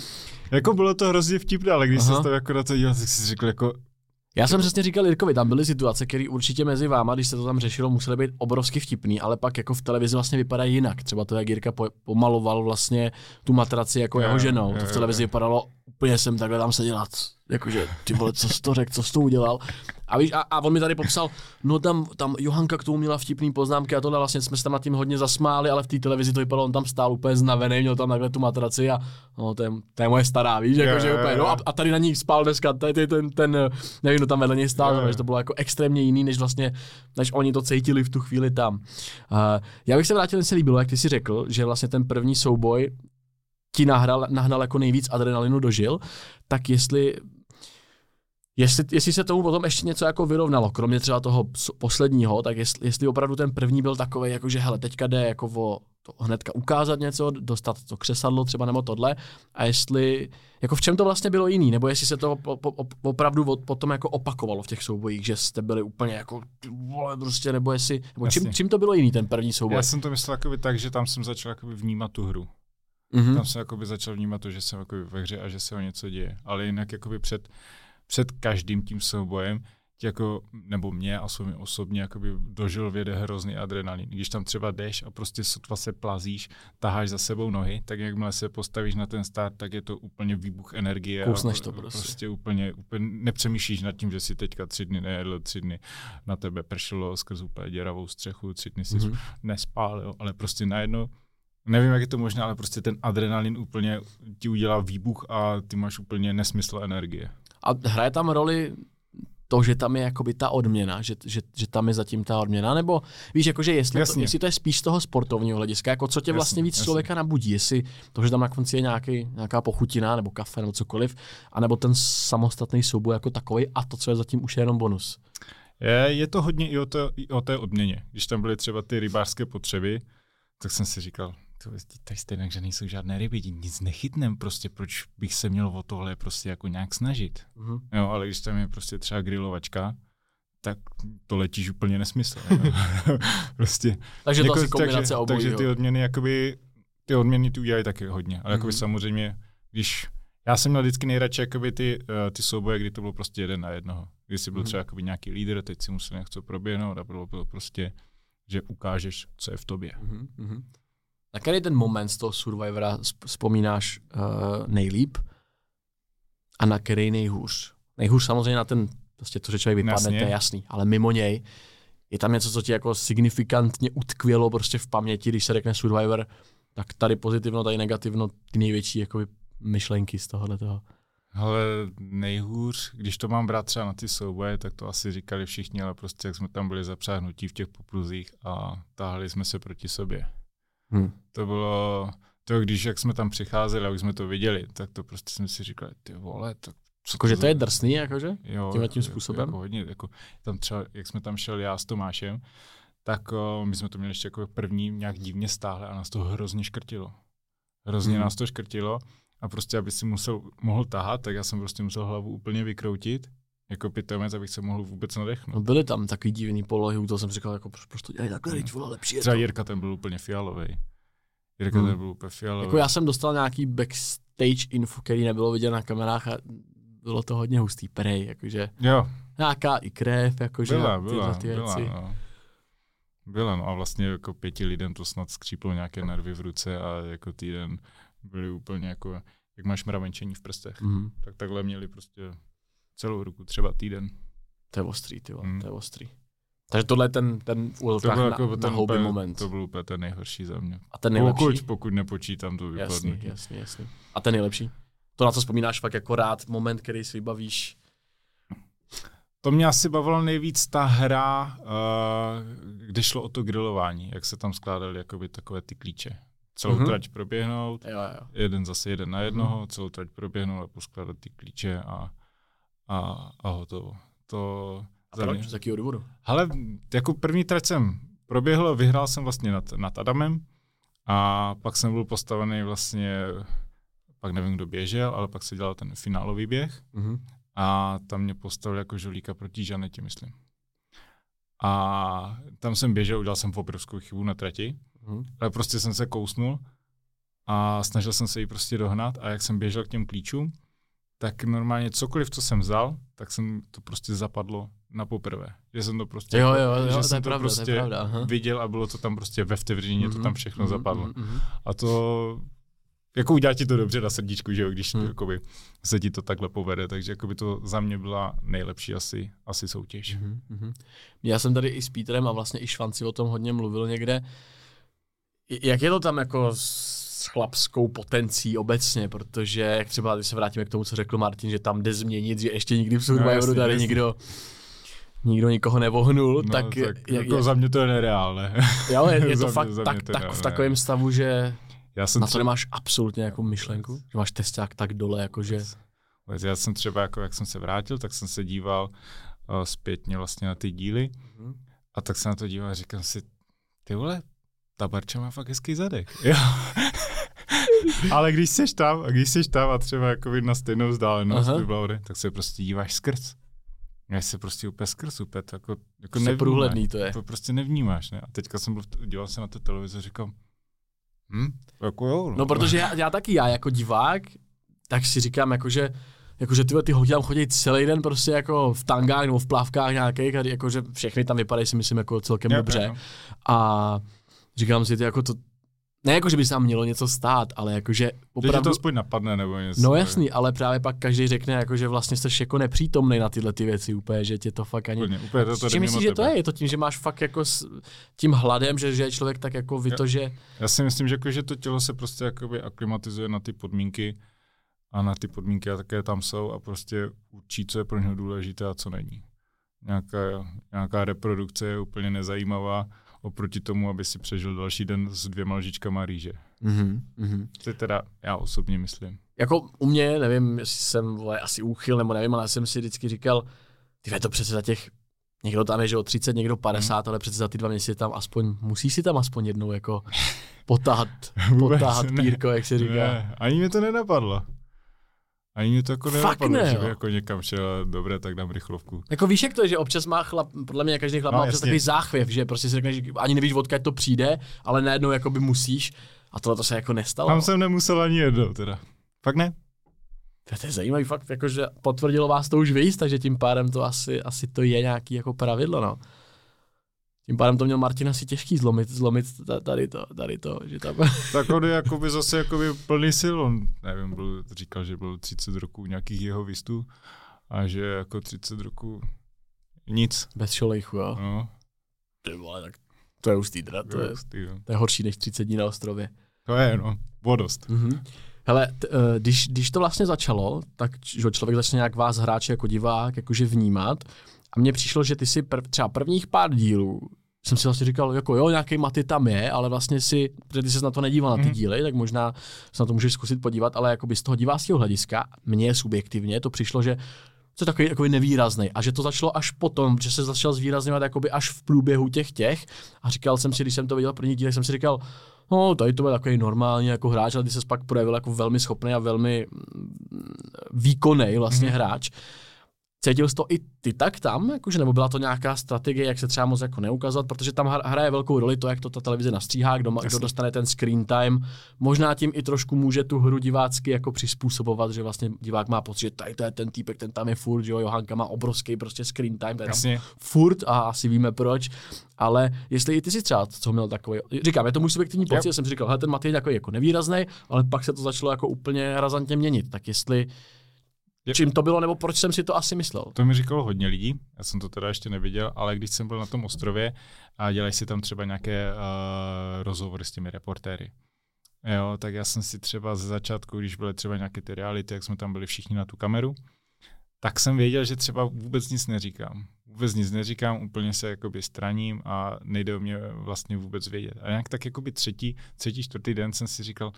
Jako bylo to hrozně vtipné, ale když Aha. se to jako na to díval, tak si řekl jako, já jsem přesně říkal Jirkovi, tam byly situace, které určitě mezi váma, když se to tam řešilo, musely být obrovsky vtipný, ale pak jako v televizi vlastně vypadají jinak. Třeba to, jak Jirka po, pomaloval vlastně tu matraci jako jeho ženou. To v televizi vypadalo, úplně jsem takhle tam seděl, jakože ty vole, co jsi to řekl, co jsi to udělal. A, víš, a, a on mi tady popsal, no tam, tam Johanka k tomu měla vtipný poznámky a tohle vlastně jsme se tam nad tím hodně zasmáli, ale v té televizi to vypadalo, on tam stál úplně znavený, měl tam takhle tu matraci a no, to je, to je moje stará, víš, Jo, jakože jo, úplně, no a, a tady na ní spal dneska, tady ten, ten, ten nevím, kdo tam vedle něj stál, jo. takže to bylo jako extrémně jiný, než vlastně, než oni to cítili v tu chvíli tam. Uh, já bych se vrátil, se líbilo, jak ty si řekl, že vlastně ten první souboj ti nahnal, nahnal jako nejvíc adrenalinu do žil, tak jestli Jestli, jestli se tomu potom ještě něco jako vyrovnalo, kromě třeba toho posledního, tak jestli, jestli opravdu ten první byl takový, jako že hele, teďka jde jako o to hnedka ukázat něco, dostat to křesadlo třeba nebo tohle, a jestli, jako v čem to vlastně bylo jiný, nebo jestli se to po, po, op- opravdu od- potom jako opakovalo v těch soubojích, že jste byli úplně jako, vole, prostě, nebo jestli, nebo čím, čím to bylo jiný ten první souboj? já jsem to myslel jakoby tak, že tam jsem začal jakoby vnímat tu hru. Mm-hmm. Tam jsem jakoby začal vnímat to, že jsem jakoby ve hře a že se o něco děje. Ale jinak jakoby před, před každým tím soubojem jako, nebo mě a svými osobně jakoby dožil věde hrozný adrenalin. Když tam třeba jdeš a prostě sotva se plazíš, taháš za sebou nohy, tak jakmile se postavíš na ten start, tak je to úplně výbuch energie. Kousneš to prostě. prostě úplně, úplně nepřemýšlíš nad tím, že si teďka tři dny nejedl, tři dny na tebe pršelo skrz úplně děravou střechu, tři dny si mm-hmm. nespál, jo, ale prostě najednou Nevím, jak je to možné, ale prostě ten adrenalin úplně ti udělá výbuch a ty máš úplně nesmysl energie. A hraje tam roli to, že tam je jakoby ta odměna, že, že, že tam je zatím ta odměna, nebo víš, jakože jestli, to, jestli to je spíš z toho sportovního hlediska, jako co tě jasně, vlastně víc jasně. člověka nabudí, jestli to, že tam na konci je nějaký, nějaká pochutina nebo kafe nebo cokoliv, anebo ten samostatný souboj jako takový a to, co je zatím už je jenom bonus. Je, je to hodně i o, to, i o té odměně. Když tam byly třeba ty rybářské potřeby, tak jsem si říkal, to, tady stejně, že nejsou žádné ryby, nic nechytnem, prostě proč bych se měl o tohle prostě jako nějak snažit. Mm-hmm. Jo, ale když tam je prostě třeba grilovačka, tak to letíš úplně nesmysl. prostě, takže to jako, asi kombinace takže, obojí, Takže ty odměny, jakoby, ty odměny tu udělají taky hodně, ale mm-hmm. jakoby mhm. samozřejmě, když já jsem měl vždycky nejradši jakoby ty, uh, ty souboje, kdy to bylo prostě jeden na jednoho. Když jsi byl mm-hmm. třeba jakoby nějaký lídr, teď si musel něco proběhnout a bylo, bylo prostě, že ukážeš, co je v tobě. Mm-hmm. Na který ten moment z toho Survivora vzpomínáš uh, nejlíp a na který nejhůř? Nejhůř samozřejmě na ten, prostě to, že člověk vypadne, Jasně. to je jasný, ale mimo něj je tam něco, co ti jako signifikantně utkvělo prostě v paměti, když se řekne Survivor, tak tady pozitivno, tady negativno, ty největší jako myšlenky z tohohle toho. Ale nejhůř, když to mám brát třeba na ty souboje, tak to asi říkali všichni, ale prostě jak jsme tam byli zapřáhnutí v těch popruzích a táhli jsme se proti sobě. Hmm. To bylo, to když jak jsme tam přicházeli a už jsme to viděli, tak to prostě jsme si říkali, ty vole, tak Jakože to je drsný, jakože? Jo, tím tím způsobem? Jako, jako hodně, jako, tam třeba, jak jsme tam šeli já s Tomášem, tak o, my jsme to měli ještě jako první nějak divně stáhle a nás to hrozně škrtilo. Hrozně hmm. nás to škrtilo a prostě, aby si musel, mohl tahat, tak já jsem prostě musel hlavu úplně vykroutit jako pitomec, abych se mohl vůbec nadechnout. No byly tam takový divný polohy, u toho jsem říkal, jako proč, to dělají takhle, teď vole, lepší je Třeba to. Jirka ten byl úplně fialový. Jirka hmm. ten byl úplně fialový. Jako já jsem dostal nějaký backstage info, který nebylo vidět na kamerách a bylo to hodně hustý prej, jakože jo. nějaká i krev, jakože byla, byla, ty byla, věci. No. Byla, no a vlastně jako pěti lidem to snad skříplo nějaké nervy v ruce a jako týden byli úplně jako, jak máš mravenčení v prstech, mm. tak takhle měli prostě celou ruku, třeba týden. To je ostrý, ty mm. to je ostrý. Takže tohle je ten, ten to byl jako na, ten na úplně, moment. To byl úplně ten nejhorší za mě. A ten nejlepší? Pokud, pokud nepočítám to vypadnutí. Jasný, jasný, jasný. A ten nejlepší? To, na co vzpomínáš fakt jako rád, moment, který si vybavíš? To mě asi bavilo nejvíc ta hra, uh, kde šlo o to grilování, jak se tam skládaly jakoby takové ty klíče. Celou mm-hmm. trať proběhnout, jo, jo. jeden zase jeden na jednoho, mm-hmm. celou trať proběhnout a poskládat ty klíče a a, a hotovo. To a proč? Z jakého důvodu? Ale jako první trať jsem proběhl, vyhrál jsem vlastně nad, nad Adamem a pak jsem byl postavený vlastně, pak nevím, kdo běžel, ale pak se dělal ten finálový běh mm-hmm. a tam mě postavil jako žolíka proti Žanetě, myslím. A tam jsem běžel, udělal jsem obrovskou chybu na trati, mm-hmm. ale prostě jsem se kousnul a snažil jsem se jí prostě dohnat a jak jsem běžel k těm klíčům, tak normálně cokoliv, co jsem vzal, tak jsem to prostě zapadlo na poprvé. Že jsem to prostě, jo, jo, jo, že to jsem je to pravda, prostě to pravda, aha. viděl a bylo to tam prostě ve vtevřině, mm-hmm, to tam všechno mm-hmm, zapadlo. Mm-hmm. A to jako udělá ti to dobře na srdíčku, že jo, když mm. jakoby, se ti to takhle povede, takže jakoby to za mě byla nejlepší asi, asi soutěž. Mm-hmm. Já jsem tady i s Petrem a vlastně i Švanci o tom hodně mluvil někde. Jak je to tam jako s chlapskou potencí obecně, protože jak třeba, když se vrátíme k tomu, co řekl Martin, že tam jde změnit, že ještě nikdy v Survivoru no, tady jasný. nikdo nikdo nikoho nevohnul, no, tak, tak jak, jako jak, za mě to je nereálné. Jo, je, je to fakt mě, tak, tak, v takovém stavu, že já jsem na to nemáš absolutně nějakou myšlenku, že máš testák tak dole, jakože... Já jsem třeba, jako jak jsem se vrátil, tak jsem se díval uh, zpětně vlastně na ty díly mm-hmm. a tak se na to díval a říkám si, ty vole, ta barča má fakt hezký zadek. Jo. Ale když jsi tam, a když jsi tam a třeba jako na stejnou vzdálenost, by tak se prostě díváš skrz. Já se prostě úplně skrz, úplně to jako, jako nevnímáš. to je. To prostě nevnímáš, ne? A teďka jsem byl, díval se na tu televizi a říkám, Hm? Jako jo, No, protože já, já taky, já jako divák, tak si říkám, jakože, jakože tyhle ty holky tam chodí celý den prostě jako v tangách nebo v plavkách nějakých a jakože všechny tam vypadají si myslím jako celkem Jo, dobře. jo, jo. A říkám si, ty jako to, ne jako, že by se tam mělo něco stát, ale jakože opravdu, to aspoň napadne nebo něco. no jasný, ale právě pak každý řekne, jako, že vlastně jsi jako nepřítomný na tyhle ty věci úplně, že tě to fakt ani... Úplně, úplně to, to Čím myslíš, že to je? Je to tím, že máš fakt jako s tím hladem, že, že je člověk tak jako vy to, že... Já si myslím, že, jako, že to tělo se prostě jakoby aklimatizuje na ty podmínky a na ty podmínky, jaké tam jsou a prostě určí, co je pro něho důležité a co není. Nějaká, nějaká reprodukce je úplně nezajímavá oproti tomu, aby si přežil další den s dvěma lžičkama rýže. Mm-hmm, mm-hmm. To je teda já osobně myslím. Jako u mě, nevím, jestli jsem vole, asi úchyl, nebo nevím, ale jsem si vždycky říkal, ty to přece za těch, někdo tam je, že o 30, někdo 50, Hmm. ale přece za ty dva měsíce tam aspoň, musí si tam aspoň jednou jako potáhat, potáhat pírko, jak se říká. Ne, ani mě to nenapadlo. Ani mě to jako nenapadlo, ne, že by jako někam šel, dobré, tak dám rychlovku. Jako víš, jak to je, že občas má chlap, podle mě každý chlap No, má občas jasně. takový záchvěv, že prostě si řekne, že ani nevíš, odkud to přijde, ale najednou jakoby musíš. A tohle to se jako nestalo. Tam jsem nemusel ani jednou teda. Fakt ne? To je zajímavý fakt, jakože potvrdilo vás to už víc, takže tím pádem to asi, asi to je nějaký jako pravidlo, no. Tím pádem to měl Martin asi těžký zlomit, zlomit ta- tady to, tady to, že tam... Tak on je jakoby zase jakoby plný sil. On, nevím, byl, říkal, že byl 30 roků nějakých jeho vystů a že jako 30 roků nic. Bez šolejchu, jo. No, Ty vole, tak to je hustý, teda, to je, hustý, jo. to je horší než 30 dní na ostrově. To je, no, vodost. Mhm. Hele, t, eh, když, když to vlastně začalo, tak že člověk začne nějak vás hráče jako divák jakože vnímat a mně přišlo, že ty si prv, třeba prvních pár dílů jsem si vlastně říkal, jako jo, nějaký maty tam je, ale vlastně si, protože ty se na to nedíval na ty Mhm. díly, tak možná se na to můžeš zkusit podívat, ale jakoby z toho diváckého hlediska, mně subjektivně to přišlo, že to je takový, takový nevýrazný. A že to začalo až potom, že se začal zvýrazňovat jakoby až v průběhu těch těch. A říkal jsem si, když jsem to viděl první díl, tak jsem si říkal, no, tady to byl takový normální jako hráč, ale ty se pak projevil jako velmi schopný a velmi mm, výkonný vlastně mm-hmm. hráč. Cítil jsi to i ty tak tam, jakože, nebo byla to nějaká strategie, jak se třeba moc jako neukazovat, protože tam hra- hraje velkou roli to, jak to ta televize nastříhá, kdo, má, kdo dostane ten screen time. Možná tím i trošku může tu hru divácky jako přizpůsobovat, že vlastně divák má pocit, že tady to je ten týpek, ten tam je furt, že jo, Johanka má obrovský prostě screen time, to je tam Jasně. furt a asi víme proč, ale jestli i ty si třeba co měl takový, říkám, je to můj subjektivní pocit, já jsem si říkal, hele, ten Matěj je takový jako nevýrazný, ale pak se to začalo jako úplně razantně měnit, tak jestli Je- čím to bylo, nebo proč jsem si to asi myslel. To mi říkalo hodně lidí, já jsem to teda ještě neviděl, ale když jsem byl na tom ostrově a dělají si tam třeba nějaké uh, rozhovory s těmi reportéry, jo, tak já jsem si třeba ze začátku, když byly třeba nějaké ty reality, jak jsme tam byli všichni na tu kameru, tak jsem věděl, že třeba vůbec nic neříkám. Vůbec nic neříkám, úplně se jakoby straním a nejde o mě vlastně vůbec vědět. A nějak tak jakoby třetí, třetí, čtvrtý den jsem si říkal,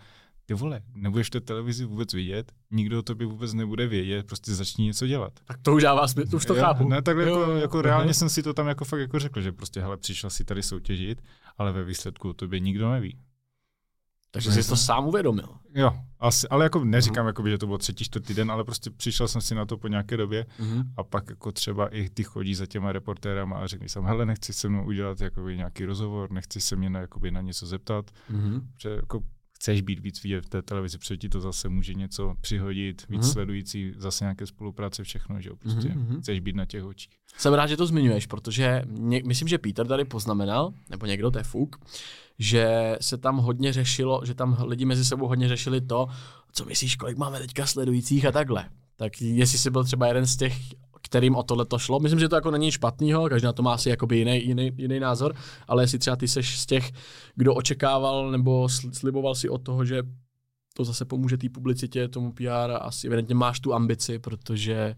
ty vole, nebudeš to televizi vůbec vidět, nikdo o tobě vůbec nebude vědět, prostě začni něco dělat. Tak to už dává smysl, to už to Jo, chápu. Ne, takhle Jo, jako, jo, jako jo. reálně jsem si to tam jako fakt jako řekl, že prostě hele, přišel si tady soutěžit, ale ve výsledku o tobě nikdo neví. Takže jsi to sám uvědomil. Jo, asi, ale jako neříkám, jako, že to bylo třetí, čtvrtý den, ale prostě přišel jsem si na to po nějaké době Mhm. a pak jako třeba i ty chodí za těma reportérama a řekni jsem, hele, nechci se mnou udělat jakoby, nějaký rozhovor, nechci se mě na, jakoby, na něco zeptat, Mhm. že jako chceš být víc vidět v té televizi, protože ti to zase může něco přihodit, víc Mhm. sledující, zase nějaké spolupráce, všechno, že jo, prostě Mhm, mhm. chceš být na těch očích. Jsem rád, že to zmiňuješ, protože ně, myslím, že Peter tady poznamenal, nebo někdo, to je Fuk, že se tam hodně řešilo, že tam lidi mezi sebou hodně řešili to, co myslíš, kolik máme teďka sledujících a takhle. Tak jestli jsi byl třeba jeden z těch, kterým o tohle to šlo. Myslím, že to jako není špatného, každý na to má asi jakoby jiný, jiný, jiný názor, ale jestli třeba ty seš z těch, kdo očekával nebo sl- sliboval si od toho, že to zase pomůže té publicitě, tomu PR a asi evidentně máš tu ambici, protože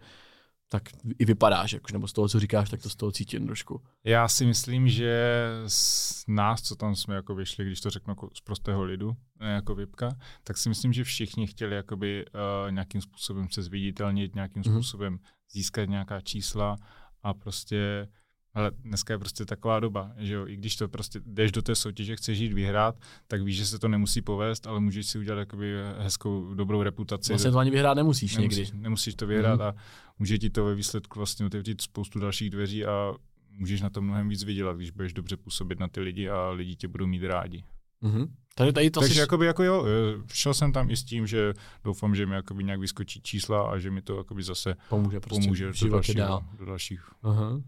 tak i vypadáš, jakož, nebo z toho, co říkáš, tak to z toho cítím trošku. Já si myslím, že z nás, co tam jsme jako vyšli, když to řeknu jako z prostého lidu, ne jako vypka, tak si myslím, že všichni chtěli jakoby uh, nějakým způsobem se zviditelnit, nějakým Mhm. způsobem získat nějaká čísla a prostě ale dneska je prostě taková doba, že jo, i když to prostě jdeš do té soutěže, chceš jít vyhrát, tak víš, že se to nemusí povést, ale můžeš si udělat jakoby hezkou, dobrou reputaci. Vlastně to ani vyhrát nemusíš nemusíš, někdy. nemusíš to vyhrát Mhm. a může ti to ve výsledku vlastně otevřít spoustu dalších dveří a můžeš na to mnohem víc vydělat, když budeš dobře působit na ty lidi a lidi tě budou mít rádi. Mhm. Takže tady to Takže si... jakoby, jako jo, eh, šel jsem tam i s tím, že doufám, že mi jakoby nějak vyskočí čísla a že mi to jakoby zase pomůže prostě pomůže v do dalších, dál. do dalších. Aha.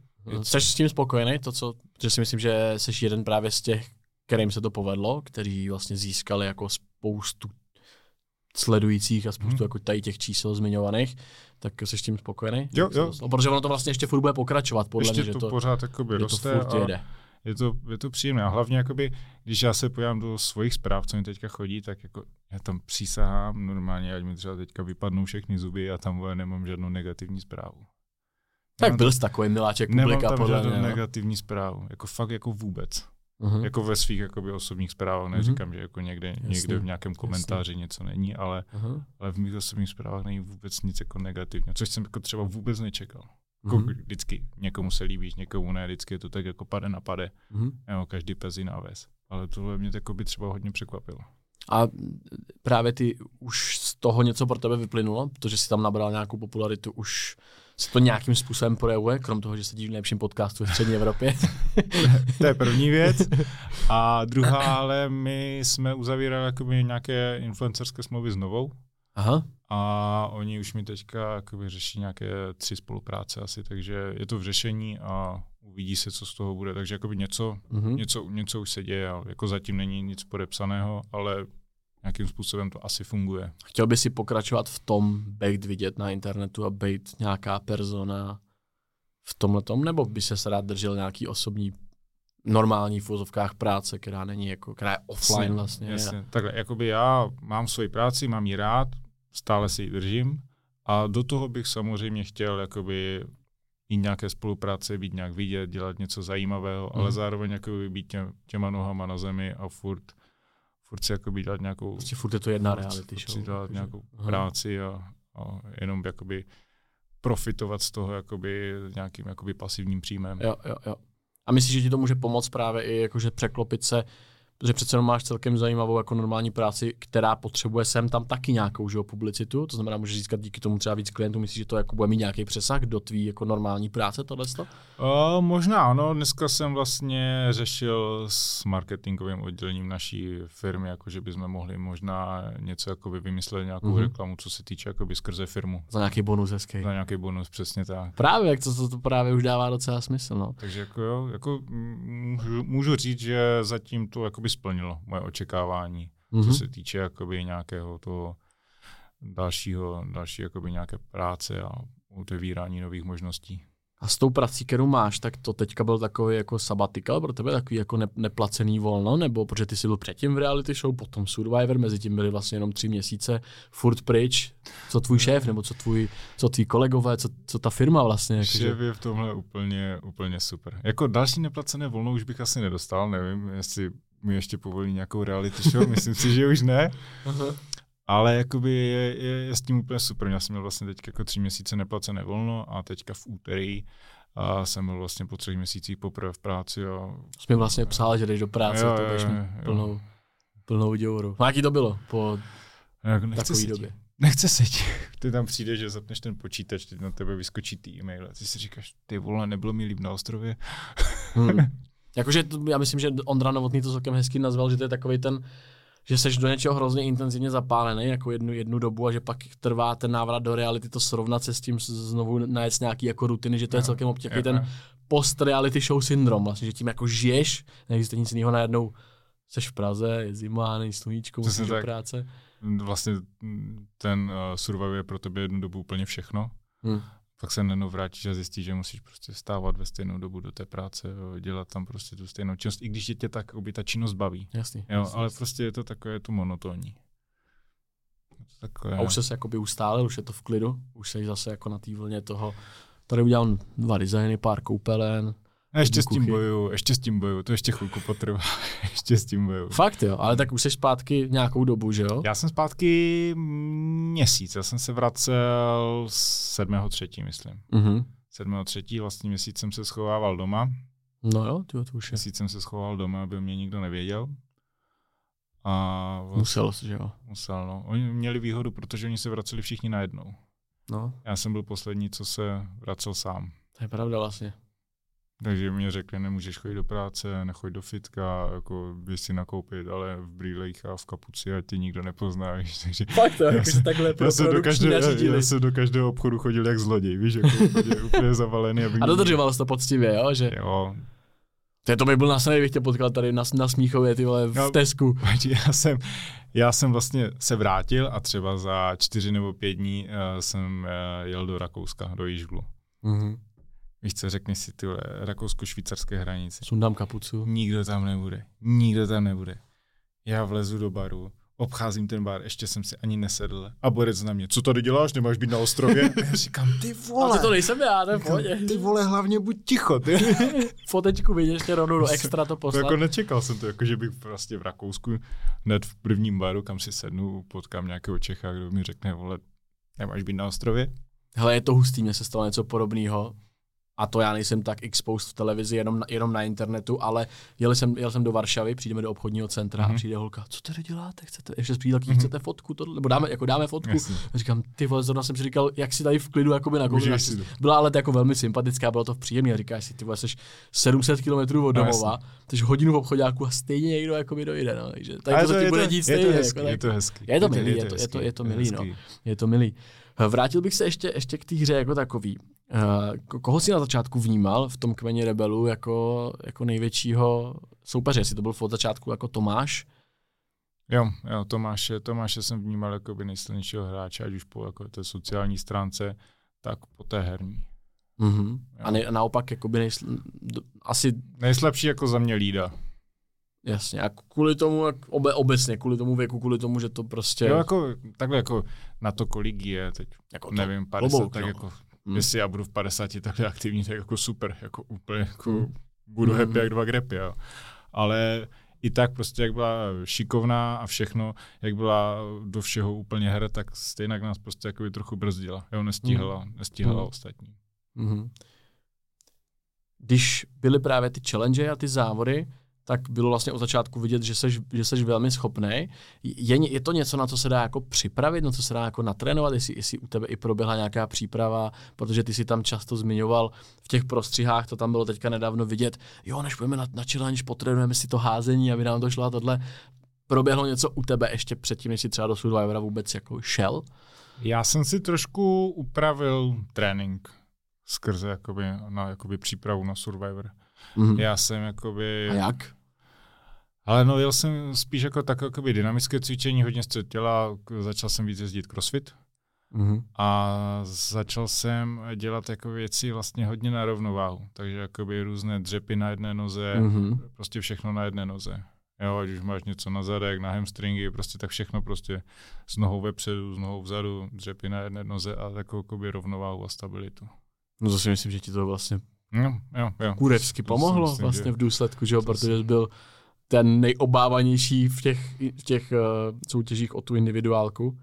Jsi s tím spokojený, to co, že si myslím, že jsi jeden právě z těch, kterým se to povedlo, kteří vlastně získali jako spoustu sledujících a spoustu Mhm. jako tady těch čísel zmiňovaných, tak jsi s tím spokojený? Jo, jo. Protože ono to vlastně ještě furt bude pokračovat, podle Ještě mě, že to, to, pořád jakoby že to roste furt a jede. Je to, je to příjemné. A hlavně, jakoby, když já se podívám do svých zpráv, co mi teďka chodí, tak jako já tam přísahám normálně, ať mi třeba teďka vypadnou všechny zuby a tam vole, nemám žádnou negativní zprávu. Tak Nemám byl jsi takový miláček Nemám publika, tam podle žádnou mě. no. negativní zprávu. Jako fakt jako vůbec. Mhm. Jako ve svých jakoby, osobních zprávách. Neříkám, že jako někde, někde v nějakém komentáři něco není, ale, Aha. ale v mých osobních zprávách není vůbec nic jako negativního, což jsem jako třeba vůbec nečekal. Jako Mhm. vždycky někomu se líbíš, někomu ne, vždycky je to tak jako pade na pade. Mhm. Jo, každý pes jiná ves. Ale tohle mě jako by třeba hodně překvapilo. A právě ty už z toho něco pro tebe vyplynulo, protože jsi tam nabral nějakou popularitu, už se to nějakým způsobem projevuje, krom toho, že sedíš v nejlepším podcastu ve střední Evropě. To je první věc. A druhá, ale my jsme uzavírali jakoby nějaké influencerské smlouvy s Novou Aha. a oni už mi teďka jakoby řeší nějaké tři spolupráce asi, takže je to v řešení a uvidí se, co z toho bude. Takže jakoby něco, Mhm. něco, něco už se děje, jako zatím není nic podepsaného, ale nějakým způsobem to asi funguje. Chtěl by si pokračovat v tom, být vidět na internetu a být nějaká persona v tomhle tom, nebo by se rád držel nějaký osobní normální v úzovkách práce, která není jako, která je offline Jasně, vlastně. Jasně. Takhle, jakoby já mám svoji práci, mám ji rád, stále si ji držím a do toho bych samozřejmě chtěl jakoby i nějaké spolupráce, být nějak vidět, dělat něco zajímavého, Mhm. ale zároveň jakoby být tě, těma nohama na zemi a furt, furt si jakoby dělat nějakou, Prostě furt je to jedna furt- reality furt show. dělat nějakou Aha. práci a, a jenom jakoby profitovat z toho jakoby nějakým jakoby pasivním příjmem. Jo, jo, jo. A myslíš, že ti to může pomoct právě i jakože překlopit se, protože přece jenom máš celkem zajímavou jako normální práci, která potřebuje sem tam taky nějakou že publicitu, to znamená, můžeš získat díky tomu třeba víc klientů, myslíš, že to jako bude mít nějaký přesah do tvý jako normální práce tohle? Uh, možná ano, dneska jsem vlastně řešil s marketingovým oddělením naší firmy, jako že bychom mohli možná něco jako vymyslet, nějakou Mhm. mm-hmm. reklamu, co se týče jakoby skrze firmu. Za nějaký bonus hezký. Za nějaký bonus, přesně tak. Právě, jak to, to, to právě už dává docela smysl, no. Takže jako jo, jako můžu, můžu říct, že zatím to jakoby splnilo moje očekávání, mm-hmm. Mhm. co se týče jakoby nějakého toho dalšího, další jakoby nějaké práce a otevírání nových možností. A s tou prací, kterou máš, tak to teďka byl takový jako sabbatical pro tebe, takový jako ne, neplacený volno, nebo protože ty jsi byl předtím v reality show, potom Survivor, mezi tím byly vlastně jenom tři měsíce, furt pryč. Co tvůj šéf, nebo co tvůj, co tví kolegové, co, co ta firma vlastně? Jako, Šéf je v tomhle úplně, úplně super. Jako další neplacené volno už bych asi nedostal, nevím, jestli mi ještě povolí nějakou reality show, myslím si, že už ne. Ale jakoby je, je, je, s tím úplně super. Já jsem měl vlastně teď jako tři měsíce neplacené volno a teďka v úterý a jsem byl vlastně po třech měsících poprvé v práci. A... Jsi mi vlastně psal, že jdeš do práce, Jo, to budeš plnou, plnou děoru. No, jaký to bylo po Jako nechce takové době? Nechce se ti. Ty tam přijdeš, že zapneš ten počítač, teď na tebe vyskočí ty e-maily. Ty si říkáš, ty vole, nebylo mi líp na ostrově. Hmm. Jakože to, já myslím, že Ondra Novotný to celkem hezky nazval, že to je takový ten, že seš do něčeho hrozně intenzivně zapálený jako jednu, jednu dobu a že pak trvá ten návrat do reality, to srovnat se s tím znovu najet nějaký jako rutiny, že to je celkem obtěžný jo, ten post-reality show syndrom, vlastně, že tím jako žiješ, neexistuje nic jiného, najednou seš v Praze, je zima, není sluníčko, musíš do práce. Vlastně ten uh, survival je pro tebe jednu dobu úplně všechno. Hm. Pak se najednou vrátíš a zjistíš, že musíš prostě vstávat ve stejnou dobu do té práce, jo, dělat tam prostě tu stejnou činnost, i když tě tak oby ta činnost baví. Jasný. Jo, jasný, ale jasný. prostě je to takové, je to monotónní. Je takové, A už se jakoby ustálil, už je to v klidu, už jsi zase jako na té vlně toho, tady udělám dva designy, pár koupelen, a ještě s tím boju, ještě s tím boju, to ještě chvilku potrvá, ještě s tím boju. Fakt jo, ale tak už jsi zpátky nějakou dobu, že jo? Já jsem zpátky měsíc, já jsem se vracel 7.3., myslím. Mhm. 7.3. vlastně měsíc jsem se schovával doma, No jo, tyjo, to už je. měsíc jsem se schoval doma, aby mě nikdo nevěděl. A vlastně Musel že jo. musel, no. Oni měli výhodu, protože oni se vraceli všichni najednou. No, Já jsem byl poslední, co se vracel sám. to je pravda vlastně. Takže mě řekli, nemůžeš chodit do práce, nechoď do fitka, jako běž si nakoupit, ale v brýlech a v kapuci a ty nikdo nepozná, víš, takže... Fakt to, jako se takhle Já jsem, do každého, nařídili. já jsem do každého obchodu chodil jak zloděj, víš, jako úplně, úplně zavalený. Aby A dodržoval jsi to poctivě, jo? Že... Jo, To, je, to by byl nasledný, bych tě potkal tady na, na Smíchově, ty vole, v No. Tesku. Já jsem, já jsem vlastně se vrátil a třeba za čtyři nebo pět dní uh, jsem uh, jel do Rakouska, do Jižglu. Mhm. Víš co, řekni si ty vole, rakousko-švýcarské hranice. Sundám kapucu. Nikdo tam nebude. Nikdo tam nebude. Já vlezu do baru, obcházím ten bar, ještě jsem si ani nesedl a borec na mě, co tady děláš, nemáš být na ostrově? A já říkám, ty Ale vole, to nejsem já, to v Říkám, ty vole, hlavně buď ticho, ty. Fotečku vidíš, ještě rovnou do extra to To poslat. jako nečekal jsem to, jako že bych prostě v Rakousku hned v prvním baru, kam si sednu, potkám nějakého Čecha, kdo mi řekne, vole, nemáš být na ostrově? Hele, je to hustý, mně se stalo něco podobného. A to já nejsem tak exposed v televizi, jenom na, jenom na internetu, ale jel jsem, jel jsem do Varšavy, přijdeme do obchodního centra mm-hmm. a Mhm. přijde holka, co tady děláte, chcete, ještě přijde, mm-hmm. Mhm. chcete fotku, tohle, nebo dáme, jako dáme fotku. Jasně. A říkám, ty vole, zrovna jsem si říkal, jak si tady v klidu jakoby na Užiješ si to. Byla ale jako velmi sympatická, bylo to příjemné. Říkáš si, ty vole, jsi 700 km od No, domova, jsi hodinu v obchodáku a stejně někdo jakoby dojde. No. Takže tady to, to ti bude to- dít je stejně. to jako je to hezký. Je to milý, je to- je to- hezký, je to milý, no. Je to milý. Vrátil bych se ještě, ještě k té hře jako takový. Ko- Koho jsi na začátku vnímal v tom kmeni rebelů jako, jako největšího soupeře? Jestli to byl od začátku jako Tomáš? Jo, jo, Tomáše, Tomáše jsem vnímal jako by nejsilnějšího hráče, ať už po jako té sociální stránce, tak po té herní. Mm-hmm. Jo. A, ne, a naopak jakoby nejsl, d- asi Nejslabší jako za mě Lída. jasně. A kvůli tomu, jak obe, obecně, kvůli tomu věku, kvůli tomu, že to prostě... Jo, jako, takhle jako na to, kolik je teď, jako to, nevím, 50, klobouk, tak no. jako, Hmm. jestli já budu v 50 takhle aktivní, tak jako super, jako úplně, jako Hmm. budu Hmm. happy jak dva grepy, jo. Ale i tak prostě, jak byla šikovná a všechno, jak byla do všeho úplně her, tak stejně nás prostě jakoby trochu brzdila. Jo, nestíhala, nestíhala Hmm. ostatní. Mm-hmm. Když byly právě ty challenge a ty závody, tak bylo vlastně od začátku vidět, že seš, že seš velmi schopný. Je, je to něco, na co se dá jako připravit, na co se dá jako natrénovat, jestli, jestli u tebe i proběhla nějaká příprava, protože ty si tam často zmiňoval v těch prostřihách, to tam bylo teďka nedávno vidět, jo, než půjdeme na, na challenge, potrénujeme si to házení, aby nám to šlo a tohle. Proběhlo něco u tebe ještě předtím, než jsi třeba do Survivora vůbec jako šel? Já jsem si trošku upravil trénink skrze jakoby, na jakoby přípravu na Survivor. Mhm. Já jsem jakoby... A jak? Ale no, jel jsem spíš jako tak jakoby dynamické cvičení, hodně střed těla, začal jsem víc jezdit crossfit Mhm. a začal jsem dělat jako věci vlastně hodně na rovnováhu. Takže jakoby různé dřepy na jedné noze, Mhm. prostě všechno na jedné noze. Jo, ať už máš něco na zadek, na hamstringy, prostě tak všechno prostě s nohou vepředu, s nohou vzadu, dřepy na jedné noze a takovou jakoby rovnováhu a stabilitu. No to si myslím, že ti to vlastně Jo, jo, jo. kurevsky To si pomohlo myslím, vlastně že- v důsledku, že jo, to protože si- byl ten nejobávanější v těch, v těch uh, soutěžích o tu individuálku.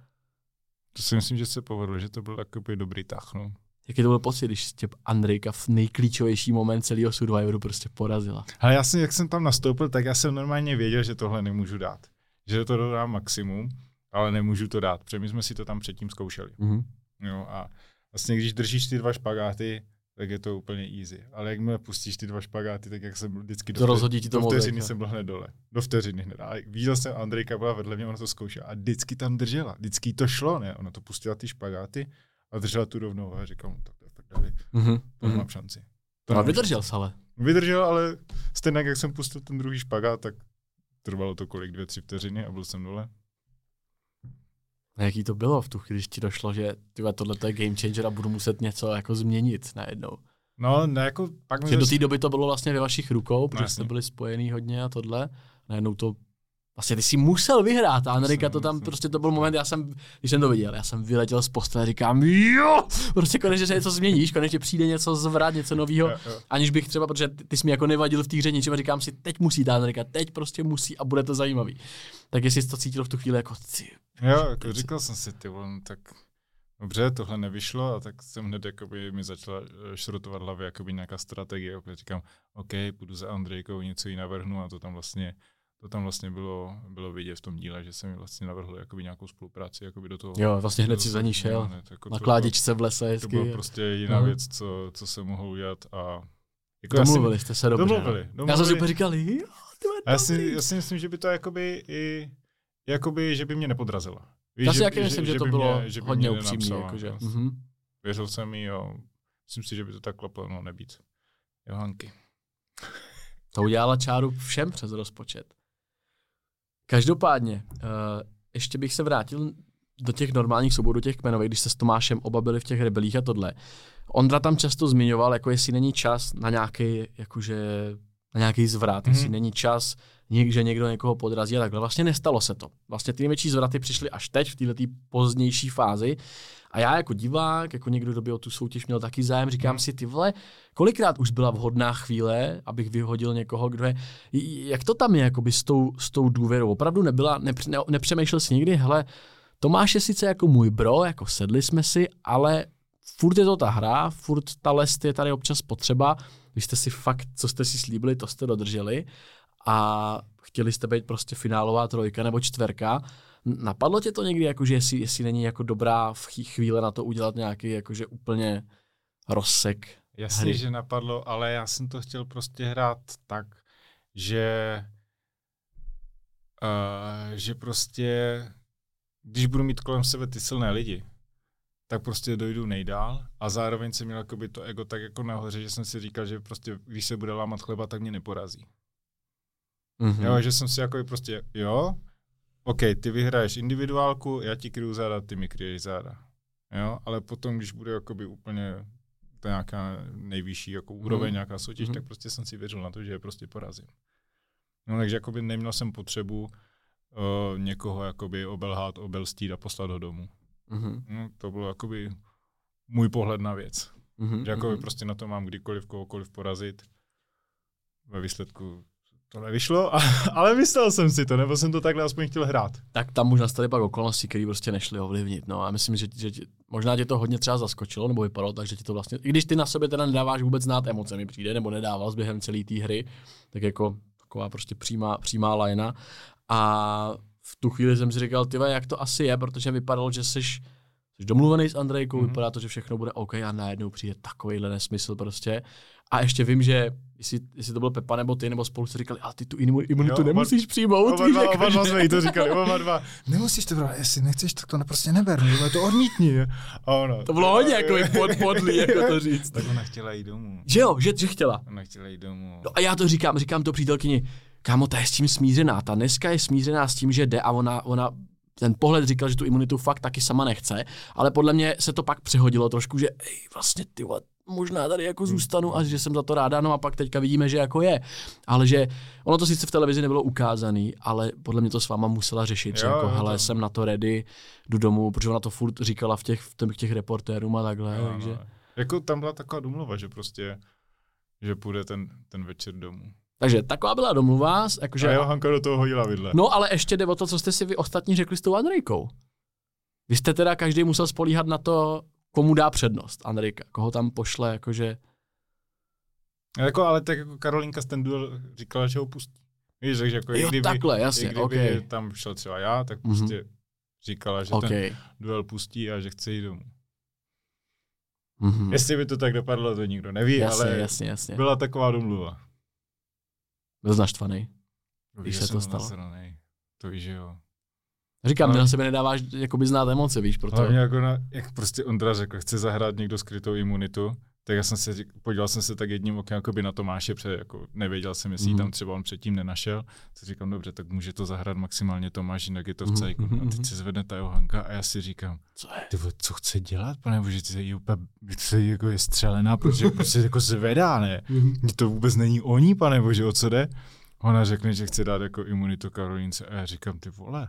To si myslím, že se povedlo, že to byl takový dobrý tah, no. Jaký to byl pocit, když tě Andrejka v nejklíčovější moment celého Survivoru prostě porazila? Ale já jsem, jak jsem tam nastoupil, tak já jsem normálně věděl, že tohle nemůžu dát. Že to dodám maximum, ale nemůžu to dát, protože my jsme si to tam předtím zkoušeli. Mhm. Jo, a vlastně když držíš ty dva špagáty, tak je to úplně easy. Ale jakmile pustíš ty dva špagáty, tak jak jsem vždycky To do, rozhodí ti to do vteřiny jsem byl hned dole. Do vteřiny hned. A viděl jsem, Andrejka byla vedle mě, ona to zkoušela a vždycky tam držela. Vždycky to šlo, ne? Ona to pustila ty špagáty a držela tu rovnou a říkal, no, tak to je prdeli, Mhm. to nemám šanci. To No a vydržel jsi ale. Vydržel, ale stejně jak jsem pustil ten druhý špagát, tak trvalo to kolik, dvě, tři vteřiny a byl jsem dole. A jaký to bylo v tu chvíli, když ti došlo, že tyhle, tohle je game changer a budu muset něco jako změnit najednou? No, ne, jako pak mi Že do té doby to bylo vlastně ve vašich rukou, protože jste jasně. byli spojený hodně a tohle. Najednou to Vlastně ty jsi musel vyhrát a Amerika to tam, prostě to byl moment, já jsem, když jsem to viděl, já jsem vyletěl z postele, říkám, jo, prostě konečně se něco změníš, konečně přijde něco zvrat, něco nového, aniž bych třeba, protože ty, ty jsi mi jako nevadil v té hře ničem a říkám si, teď musí ta Amerika, teď prostě musí a bude to zajímavý. Tak jestli jsi to cítil v tu chvíli jako, ty, Jo, jako si- říkal jsem si, ty vole, no tak dobře, tohle nevyšlo. A tak jsem hned jakoby mi začala eh, šrotovat hlavě jakoby nějaká strategie, opět říkám, OK, půjdu za Andrejkou, něco jí navrhnu a to tam vlastně to tam vlastně bylo, bylo vidět v tom díle, že jsem mi vlastně navrhl jakoby nějakou spolupráci jakoby do toho. jo, vlastně hned si za ní šel, jo, ne, to jako na to kládičce v lese bylo, to hezky. bylo prostě jiná Aha. věc, co, co jsem mohl udělat a Jako Domluvili jste se dobře. Domluvili, no. domluvili. Já jsem si říkal, jo, A já si, já si myslím, že by to jakoby i, jakoby, že by mě nepodrazila. Víš, Já si že- taky myslím, že, to by bylo mě, že by hodně nenapsala, Jakože. jo. Mhm. Věřil jsem jí a myslím si, že by to takhle mohlo nebýt. Johanky. To udělala čáru všem přes rozpočet. Každopádně, uh, ještě bych se vrátil do těch normálních souborů, těch kmenových, když se s Tomášem oba byli v těch rebelích a tohle. Ondra tam často zmiňoval, jako jestli není čas na nějaký, jakože, na nějaký zvrat, mm-hmm. jestli Mhm. není čas, že někdo někoho podrazí a takhle. Vlastně nestalo se to. Vlastně ty největší zvraty přišly až teď, v této pozdější fázi. A já jako divák, jako někdo, kdo by o tu soutěž měl taky zájem, říkám si, ty vole, kolikrát už byla vhodná chvíle, abych vyhodil někoho, kdo je, jak to tam je jakoby s tou, s tou důvěrou? Opravdu nebyla, nepř, ne, nepřemýšlel si nikdy, hele, Tomáš je sice jako můj bro, jako sedli jsme si, ale furt je to ta hra, furt ta lest je tady občas potřeba, vy jste si fakt, co jste si slíbili, to jste dodrželi a chtěli jste být prostě finálová trojka nebo čtverka. Napadlo tě to někdy, jakože jestli, jestli není jako dobrá v chvíle na to udělat nějaký jakože úplně rozsek Jasně, hry. že napadlo, ale já jsem to chtěl prostě hrát tak, že uh, že prostě když budu mít kolem sebe ty silné lidi, tak prostě dojdu nejdál a zároveň jsem měl to ego tak jako nahoře, že jsem si říkal, že prostě když se bude lámat chleba, tak mě neporazí. Mm-hmm. Jo, že jsem si jako prostě, jo, OK, ty vyhraješ individuálku, já ti kryju záda, ty mi kryješ záda. Jo, ale potom, když bude jakoby úplně to nějaká nejvyšší jako úroveň, Mhm. nějaká soutěž, Mhm. tak prostě jsem si věřil na to, že je prostě porazím. No, takže jakoby neměl jsem potřebu uh, někoho jakoby obelhat, obelstít a poslat ho domů. Mm-hmm. No, to bylo jakoby můj pohled na věc. Mm-hmm. Že jakoby prostě na to mám kdykoliv kohokoliv porazit. Ve výsledku to nevyšlo, a, ale myslel jsem si to, nebo jsem to takhle aspoň chtěl hrát. tak tam už nastaly pak okolnosti, které prostě nešly ovlivnit. No a myslím, že, že tě- možná tě to hodně třeba zaskočilo, nebo vypadalo tak, že ti to vlastně, i když ty na sobě teda nedáváš vůbec znát emoce, mi přijde, nebo nedával během celé té hry, tak jako taková prostě přímá, přímá lajna. A v tu chvíli jsem si říkal, ty jak to asi je, protože vypadalo, že jsi, jsi domluvený s Andrejkou, Mhm. mm-hmm. vypadá to, že všechno bude OK a najednou přijde takovýhle nesmysl prostě. A ještě vím, že jestli, jestli to byl Pepa nebo ty, nebo spolu říkali, ale ty tu imu- imunitu Jo, jo, oba- nemusíš přijmout. Oba dva, oba dva jsme jí to říkali, oba dva. Nemusíš to brát, jestli nechceš, tak to prostě neber, nebo to odmítni. A ono, To bylo hodně jako pod, podlý, jako to říct. Tak ona chtěla jít domů. Že jo, že, že chtěla. Ona chtěla jít domů. No a já to říkám, říkám to přítelkyni, kámo, ta je s tím smířená, ta dneska je smířená s tím, že jde a ona, ona ten pohled říkal, že tu imunitu fakt taky sama nechce, ale podle mě se to pak přehodilo trošku, že ej, vlastně ty vole, možná tady jako zůstanu a že jsem za to ráda, no a pak teďka vidíme, že jako je. Ale že ono to sice v televizi nebylo ukázaný, ale podle mě to s váma musela řešit, že Jo, jako jo, hele, to- jsem na to ready, jdu domů, protože ona to furt říkala v těch, v těch, těch reportérům a takhle, Jo, takže... no. Jako tam byla taková domluva, že prostě, že půjde ten, ten večer domů. Takže taková byla domluva, jakože... A Johanka do toho hodila vidle. No ale ještě jde o to, co jste si vy ostatní řekli s tou Andrejkou. Vy jste teda každý musel spolíhat na to, komu dá přednost Andrejka, koho tam pošle, jakože... Jako, ale tak jako Karolinka z ten duel říkala, že ho pustí. Víš, takže jako Jo, kdyby, takhle, jasně, kdyby OK. tam šel třeba já, tak Mhm. prostě říkala, že OK. ten duel pustí a že chce jít domů. Mhm. Jestli by to tak dopadlo, to nikdo neví, Jasně, ale jasně, jasně. byla taková domluva. Byl naštvaný. Víš, Když se to stalo. nasranej. To víš, že jo. Říkám, No. ty na sebe nedáváš jakoby znát emoce, víš, proto... Hlavně jako na, jak prostě Ondra řekl, chce zahrát někdo skrytou imunitu, tak já jsem se, podíval jsem se tak jedním okem jakoby na Tomáše, protože jako nevěděl jsem, jestli Mhm. tam třeba on předtím nenašel. Tak říkám, dobře, tak může to zahrát maximálně Tomáš, jinak je to v Mhm, cajku. mhm, A teď mhm. se zvedne ta Johanka a já si říkám, Co je? ty vole, co chce dělat, pane bože, ty je úplně, ty jako je střelená, protože prostě jako zvedá, ne? Mně to vůbec není o ní, pane bože, o co jde? Ona řekne, že chce dát jako imunitu Karolince a já říkám, ty vole,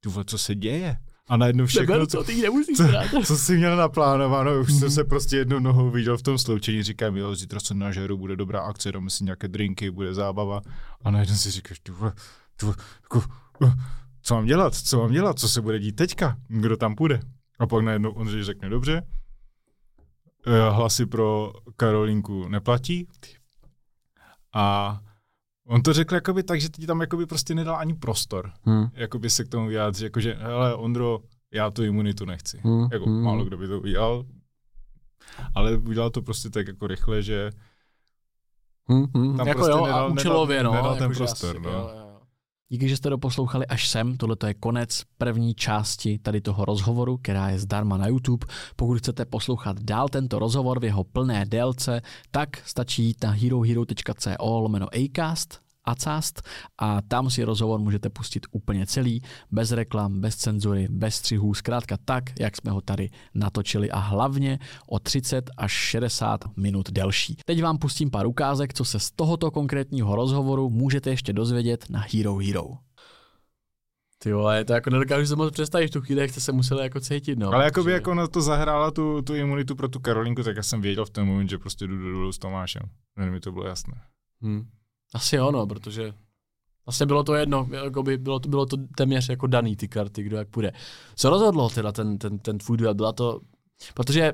ty co se děje? A najednou všechno, co, to, ty nemusíš co, brát. co jsi měl naplánováno, už Mhm. jsem se prostě jednou nohou viděl v tom sloučení, říkám, jo, zítra se nažeru, bude dobrá akce, dáme si nějaké drinky, bude zábava. A najednou si říkáš, ty vole, jako, eh, co mám dělat, co mám dělat, co se bude dít teďka, kdo tam půjde. A pak najednou Ondřej řekne, dobře, eh, hlasy pro Karolinku neplatí. A on to řekl jakoby tak, že ti tam jakoby prostě nedal ani prostor, Hmm. jakoby se k tomu vyjádřit, jakože, hele Ondro, já tu imunitu nechci. Hmm. Jako hmm. málo kdo by to udělal, ale udělal to prostě tak jako rychle, že Hmm, hmm. Tam jako prostě jo, nedal- a účelově, nedal- no. nedal ten jakože prostor, asi, no. Jo, jo. Díky, že jste doposlouchali až sem. Tohle je konec první části tady toho rozhovoru, která je zdarma na YouTube. Pokud chcete poslouchat dál tento rozhovor v jeho plné délce, tak stačí jít na herohero.co lomeno acast Acast a tam si rozhovor můžete pustit úplně celý, bez reklam, bez cenzury, bez střihů, zkrátka tak, jak jsme ho tady natočili a hlavně o 30 až 60 minut delší. Teď vám pustím pár ukázek, co se z tohoto konkrétního rozhovoru můžete ještě dozvědět na Hero Hero. Ty vole, to jako nedokážu si moc představit v tu chvíli, jak jste se museli jako cítit, no. Ale jako by Že- jako na to zahrála tu, tu imunitu pro tu Karolinku, tak já jsem věděl v ten moment, že prostě jdu do s Tomášem. Hned mi to bylo jasné. Hmm. Asi jo, no, protože vlastně bylo to jedno, jako by bylo to, bylo to téměř jako daný ty karty, kdo jak půjde. Co rozhodlo teda ten, ten, ten tvůj duel? Byla to, protože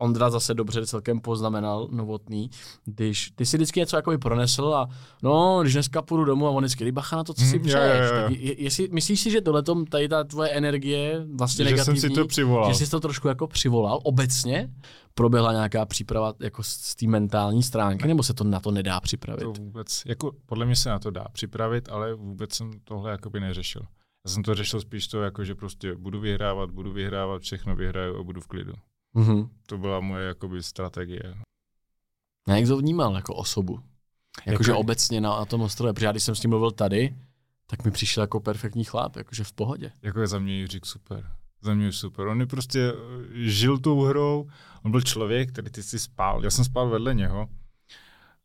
Ondra zase dobře celkem poznamenal novotný, když ty si vždycky něco jakoby pronesl a no, když dneska půjdu domů a on vždycky "Dej bacha na to, co si Hmm, přeješ. jo, jo. Tak je, jestli, myslíš si, že tohleto, tady ta tvoje energie vlastně že negativní, jsem si to přivolal. že jsi to trošku jako přivolal obecně? Proběhla nějaká příprava jako z z té mentální stránky, nebo se to na to nedá připravit? To vůbec, jako podle mě se na to dá připravit, ale vůbec jsem tohle jakoby neřešil. Já jsem to řešil spíš to, jako, že prostě budu vyhrávat, budu vyhrávat, všechno vyhraju a budu v klidu. Mhm. To byla moje jakoby strategie. A jak to vnímal jako osobu? Jakože Jako- obecně na, na tom ostrově, protože já když jsem s ním mluvil tady, tak mi přišel jako perfektní chlap, jakože v pohodě. Jako je za mě Jiřík super. Za mě super. On je prostě eh, žil tou hrou, on byl člověk, který ty si spál. Já jsem spal vedle něho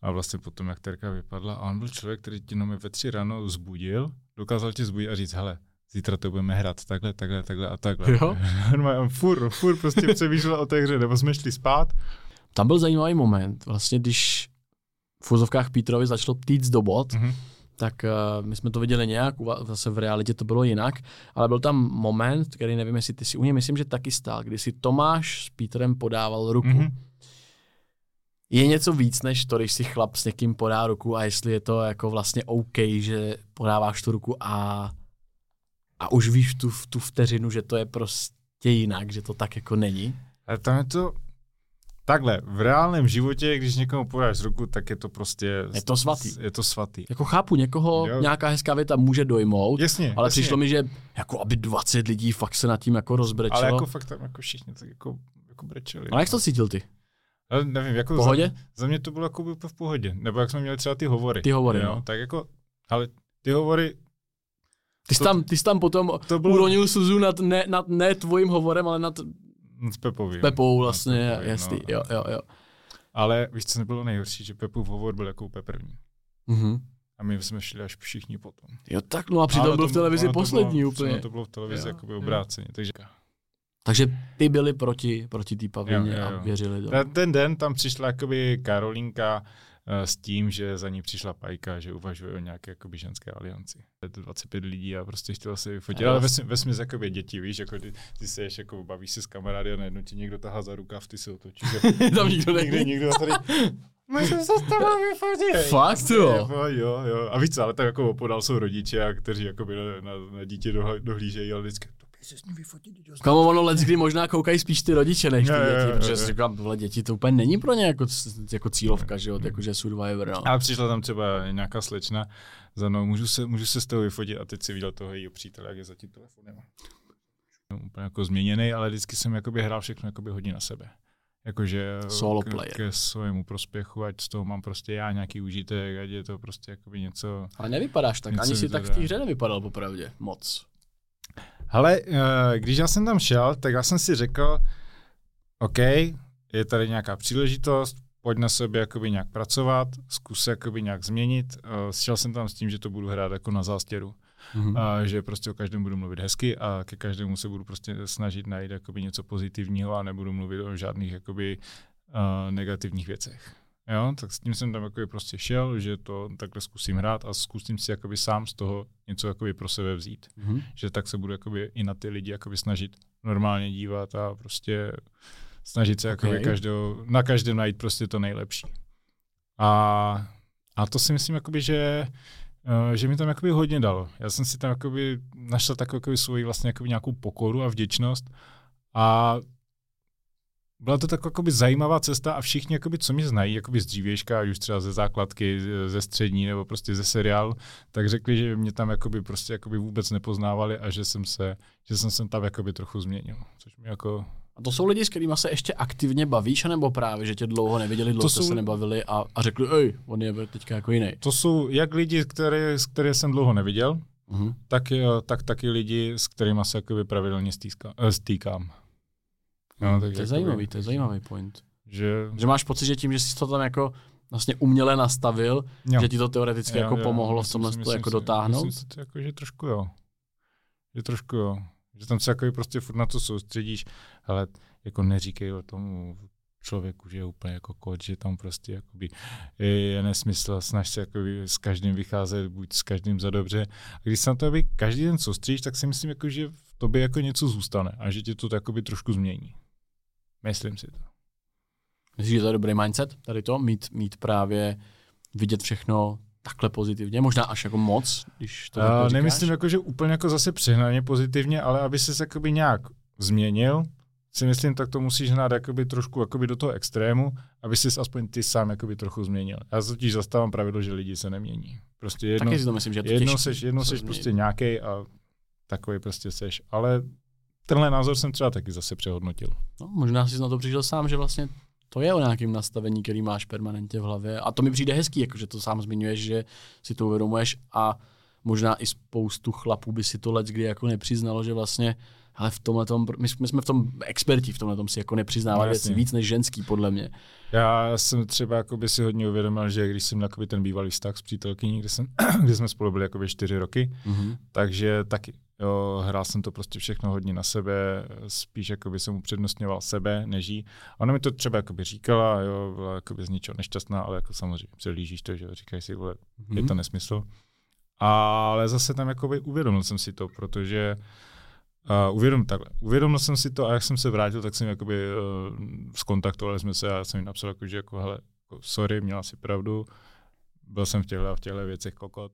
a vlastně potom, jak Terka vypadla, a on byl člověk, který ti jenom ve tři ráno zbudil, dokázal tě zbudit a říct, hele, zítra to budeme hrát takhle, takhle, takhle a takhle. Jo? Normálně on furt, furt prostě přemýšlel o té hře, nebo jsme šli spát. Tam byl zajímavý moment, vlastně když v fuzovkách Pítrovi začalo týc do bod, Mhm. tak uh, my jsme to viděli nějak, zase v realitě to bylo jinak, ale byl tam moment, který nevím, jestli ty si u něj myslím, že taky stál, kdy si Tomáš s Pítrem podával ruku. Mhm. Je něco víc, než to, když si chlap s někým podá ruku a jestli je to jako vlastně OK, že podáváš tu ruku a, a už víš tu, tu vteřinu, že to je prostě jinak, že to tak jako není. Ale tam je to takhle, v reálném životě, když někomu podáš ruku, tak je to prostě... Je to svatý. Je to svatý. Jako chápu, někoho Jo. nějaká hezká věta může dojmout, Jasně, ale jasně. přišlo mi, že jako aby 20 lidí fakt se nad tím jako rozbrečelo. Ale jako fakt tam jako všichni tak jako, jako brečeli. ale jak to cítil ty? Ale nevím, jako V pohodě? Za, za, mě to bylo jako v pohodě. Nebo jak jsme měli třeba ty hovory. Ty hovory, jo? no. Tak jako, ale ty hovory, Ty jsi To- tam, ty jsi tam potom to bylo uronil suzu nad ne, nad ne tvojím hovorem, ale nad s Pepovým. Pepou vlastně, Pepovým, jasný, no. jo, jo, jo. Ale víš, co nebylo nejhorší, že Pepův hovor byl jako úplně první. Mhm. A my jsme šli až všichni potom. Jo, tak no a přitom Ale byl to- v televizi poslední bylo, úplně. To bylo v televizi Jo, jakoby obráceně. Takže Takže ty byli proti, proti té Pavlině Jo, jo, a jo. věřili to. ten, ten den tam přišla jakoby Karolinka s tím, že za ní přišla Pajka, že uvažuje o nějaké jakoby ženské alianci. Je to 25 lidí a prostě chtěla se vyfotit. Ale ve, ve smyslu jakoby děti, víš, jako ty, ty se ještě jako bavíš se s kamarády a najednou ti někdo tahá za rukav, ty se otočíš. Tam nikdo Nikdy není. nikdo tady Můžu se s tebou vyfotit. Fakt, jo? Jo, jo. A víc, ale tak jako opodal jsou rodiče, a kteří jako by na, na, na dítě dohl- dohlížejí, ale vždycky, se s ním vyfotit, Kamo, ono let, kdy možná koukají spíš ty rodiče než ty jo, děti, jo, protože jo. si říkám, vole, děti to úplně není pro ně jako, jako cílovka, že jo, jakože Survivor, no. A přišla tam třeba nějaká slečna za mnou, můžu se, můžu se s toho vyfotit a teď si viděl toho jejího přítele, jak je za tím telefonem. No, Úplně jako změněný, ale vždycky jsem jakoby hrál všechno jakoby hodně na sebe. Jakože Solo k, player. ke svému prospěchu, ať z toho mám prostě já nějaký užitek, ať je to prostě jakoby něco. Ale nevypadáš tak, ani si tak v té hře nevypadal popravdě, moc. Hele, eh, když já jsem tam šel, tak já jsem si řekl, OK, je tady nějaká příležitost, pojď na sobě jakoby nějak pracovat, zkus se jakoby nějak změnit. Uh, šel jsem tam s tím, že to budu hrát jako na zástěru. Mhm. a že prostě o každém budu mluvit hezky a ke každému se budu prostě snažit najít jakoby něco pozitivního a nebudu mluvit o žádných jakoby uh, negativních věcech. Jo, tak s tím jsem tam jakoby prostě šel, že to takhle zkusím hrát a zkusím si jakoby sám z toho něco jakoby pro sebe vzít. Mhm. Že tak se budu jakoby i na ty lidi jakoby snažit normálně dívat a prostě snažit se jakoby Ok. každého, na každém najít prostě to nejlepší. A, a to si myslím, jakoby, že eh, že mi tam jakoby hodně dalo. Já jsem si tam jakoby našel takovou jakoby svoji vlastně jakoby nějakou pokoru a vděčnost a byla to taková jakoby zajímavá cesta a všichni, jakoby, co mě znají jakoby z dřívějška, už třeba ze základky, ze střední nebo prostě ze seriálu, tak řekli, že mě tam jakoby, prostě jakoby vůbec nepoznávali a že jsem se, že jsem se tam jakoby trochu změnil. Což mi jako A to jsou lidi, s kterými se ještě aktivně bavíš, nebo právě, že tě dlouho neviděli, dlouho jste jsou- se nebavili a, a řekli, ej, on je teďka jako jiný. To jsou jak lidi, které, s které jsem dlouho neviděl, Mhm. tak, eh, tak taky lidi, s kterými se jakoby pravidelně stýska, eh, stýkám. No, tak to je zajímavý, to je zajímavý point. Že, Že máš pocit, že tím, že jsi to tam jako vlastně uměle nastavil, jo. že ti to teoreticky Jo, jako jo, pomohlo v tomhle myslím jako si- dotáhnout? Myslím si, to jako, že trošku jo. Že trošku jo. Že tam se jako prostě furt na to soustředíš, ale jako neříkej o tomu člověku, že je úplně jako kód, že tam prostě jakoby je, nesmysl, snaž se jakoby s každým vycházet, buď s každým za dobře. A když se na to jakoby každý den soustředíš, tak si myslím, jako, že v tobě jako něco zůstane a že tě to jakoby trošku změní. Myslím si to. Myslíš, že to je dobrý mindset, tady to, mít, mít právě, vidět všechno takhle pozitivně, možná až jako moc, když to Uh, říkáš? nemyslím jako, že úplně jako zase přehnaně pozitivně, ale aby se jakoby nějak změnil, si myslím, tak to musíš hnát jakoby trošku jakoby do toho extrému, aby si aspoň ty sám jakoby trochu změnil. Já totiž zastávám pravidlo, že lidi se nemění. Prostě jedno, Taky si to myslím, že je to jednou těžký seš, jednou se seš prostě nějaký a takový prostě seš. Ale tenhle názor jsem třeba taky zase přehodnotil. No, možná jsi na to přišel sám, že vlastně to je o nějakém nastavení, který máš permanentně v hlavě. A to mi přijde hezký, jakože to sám zmiňuješ, že si to uvědomuješ a možná i spoustu chlapů by si to let kdy jako nepřiznalo, že vlastně ale v tomhle tom, my, my, jsme v tom experti, v tomhle tom si jako nepřiznávají No, věci víc než ženský, podle mě. Já jsem třeba jakoby si hodně uvědomil, že když jsem jakoby ten bývalý vztah s přítelkyní, kde, jsem, kde jsme spolu byli jakoby čtyři roky, Mm-hmm. takže taky jo, hrál jsem to prostě všechno hodně na sebe, spíš jakoby jsem upřednostňoval sebe, než jí. A Ona mi to třeba jakoby říkala, jo, byla jakoby z ničeho nešťastná, ale jako samozřejmě přelížíš to, že říkají si, vole, je to nesmysl. Ale zase tam jakoby uvědomil jsem si to, protože Uh, uvědom, takhle. Uvědomil jsem si to a jak jsem se vrátil, tak jsem jakoby uh, skontaktovali jsme se a já jsem jí napsal, jako, že jako, hele, jako, sorry, měla si pravdu, byl jsem v těchto a v těchto věcech kokot.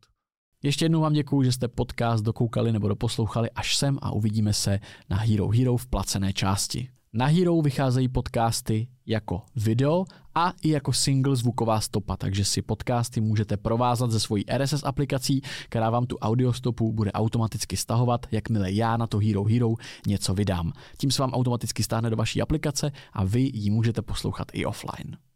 Ještě jednou vám děkuju, že jste podcast dokoukali nebo doposlouchali až sem a uvidíme se na Hero Hero v placené části. Na Hero vycházejí podcasty jako video a i jako single zvuková stopa, takže si podcasty můžete provázat ze svojí RSS aplikací, která vám tu audiostopu bude automaticky stahovat, jakmile já na to Hero Hero něco vydám. Tím se vám automaticky stáhne do vaší aplikace a vy ji můžete poslouchat i offline.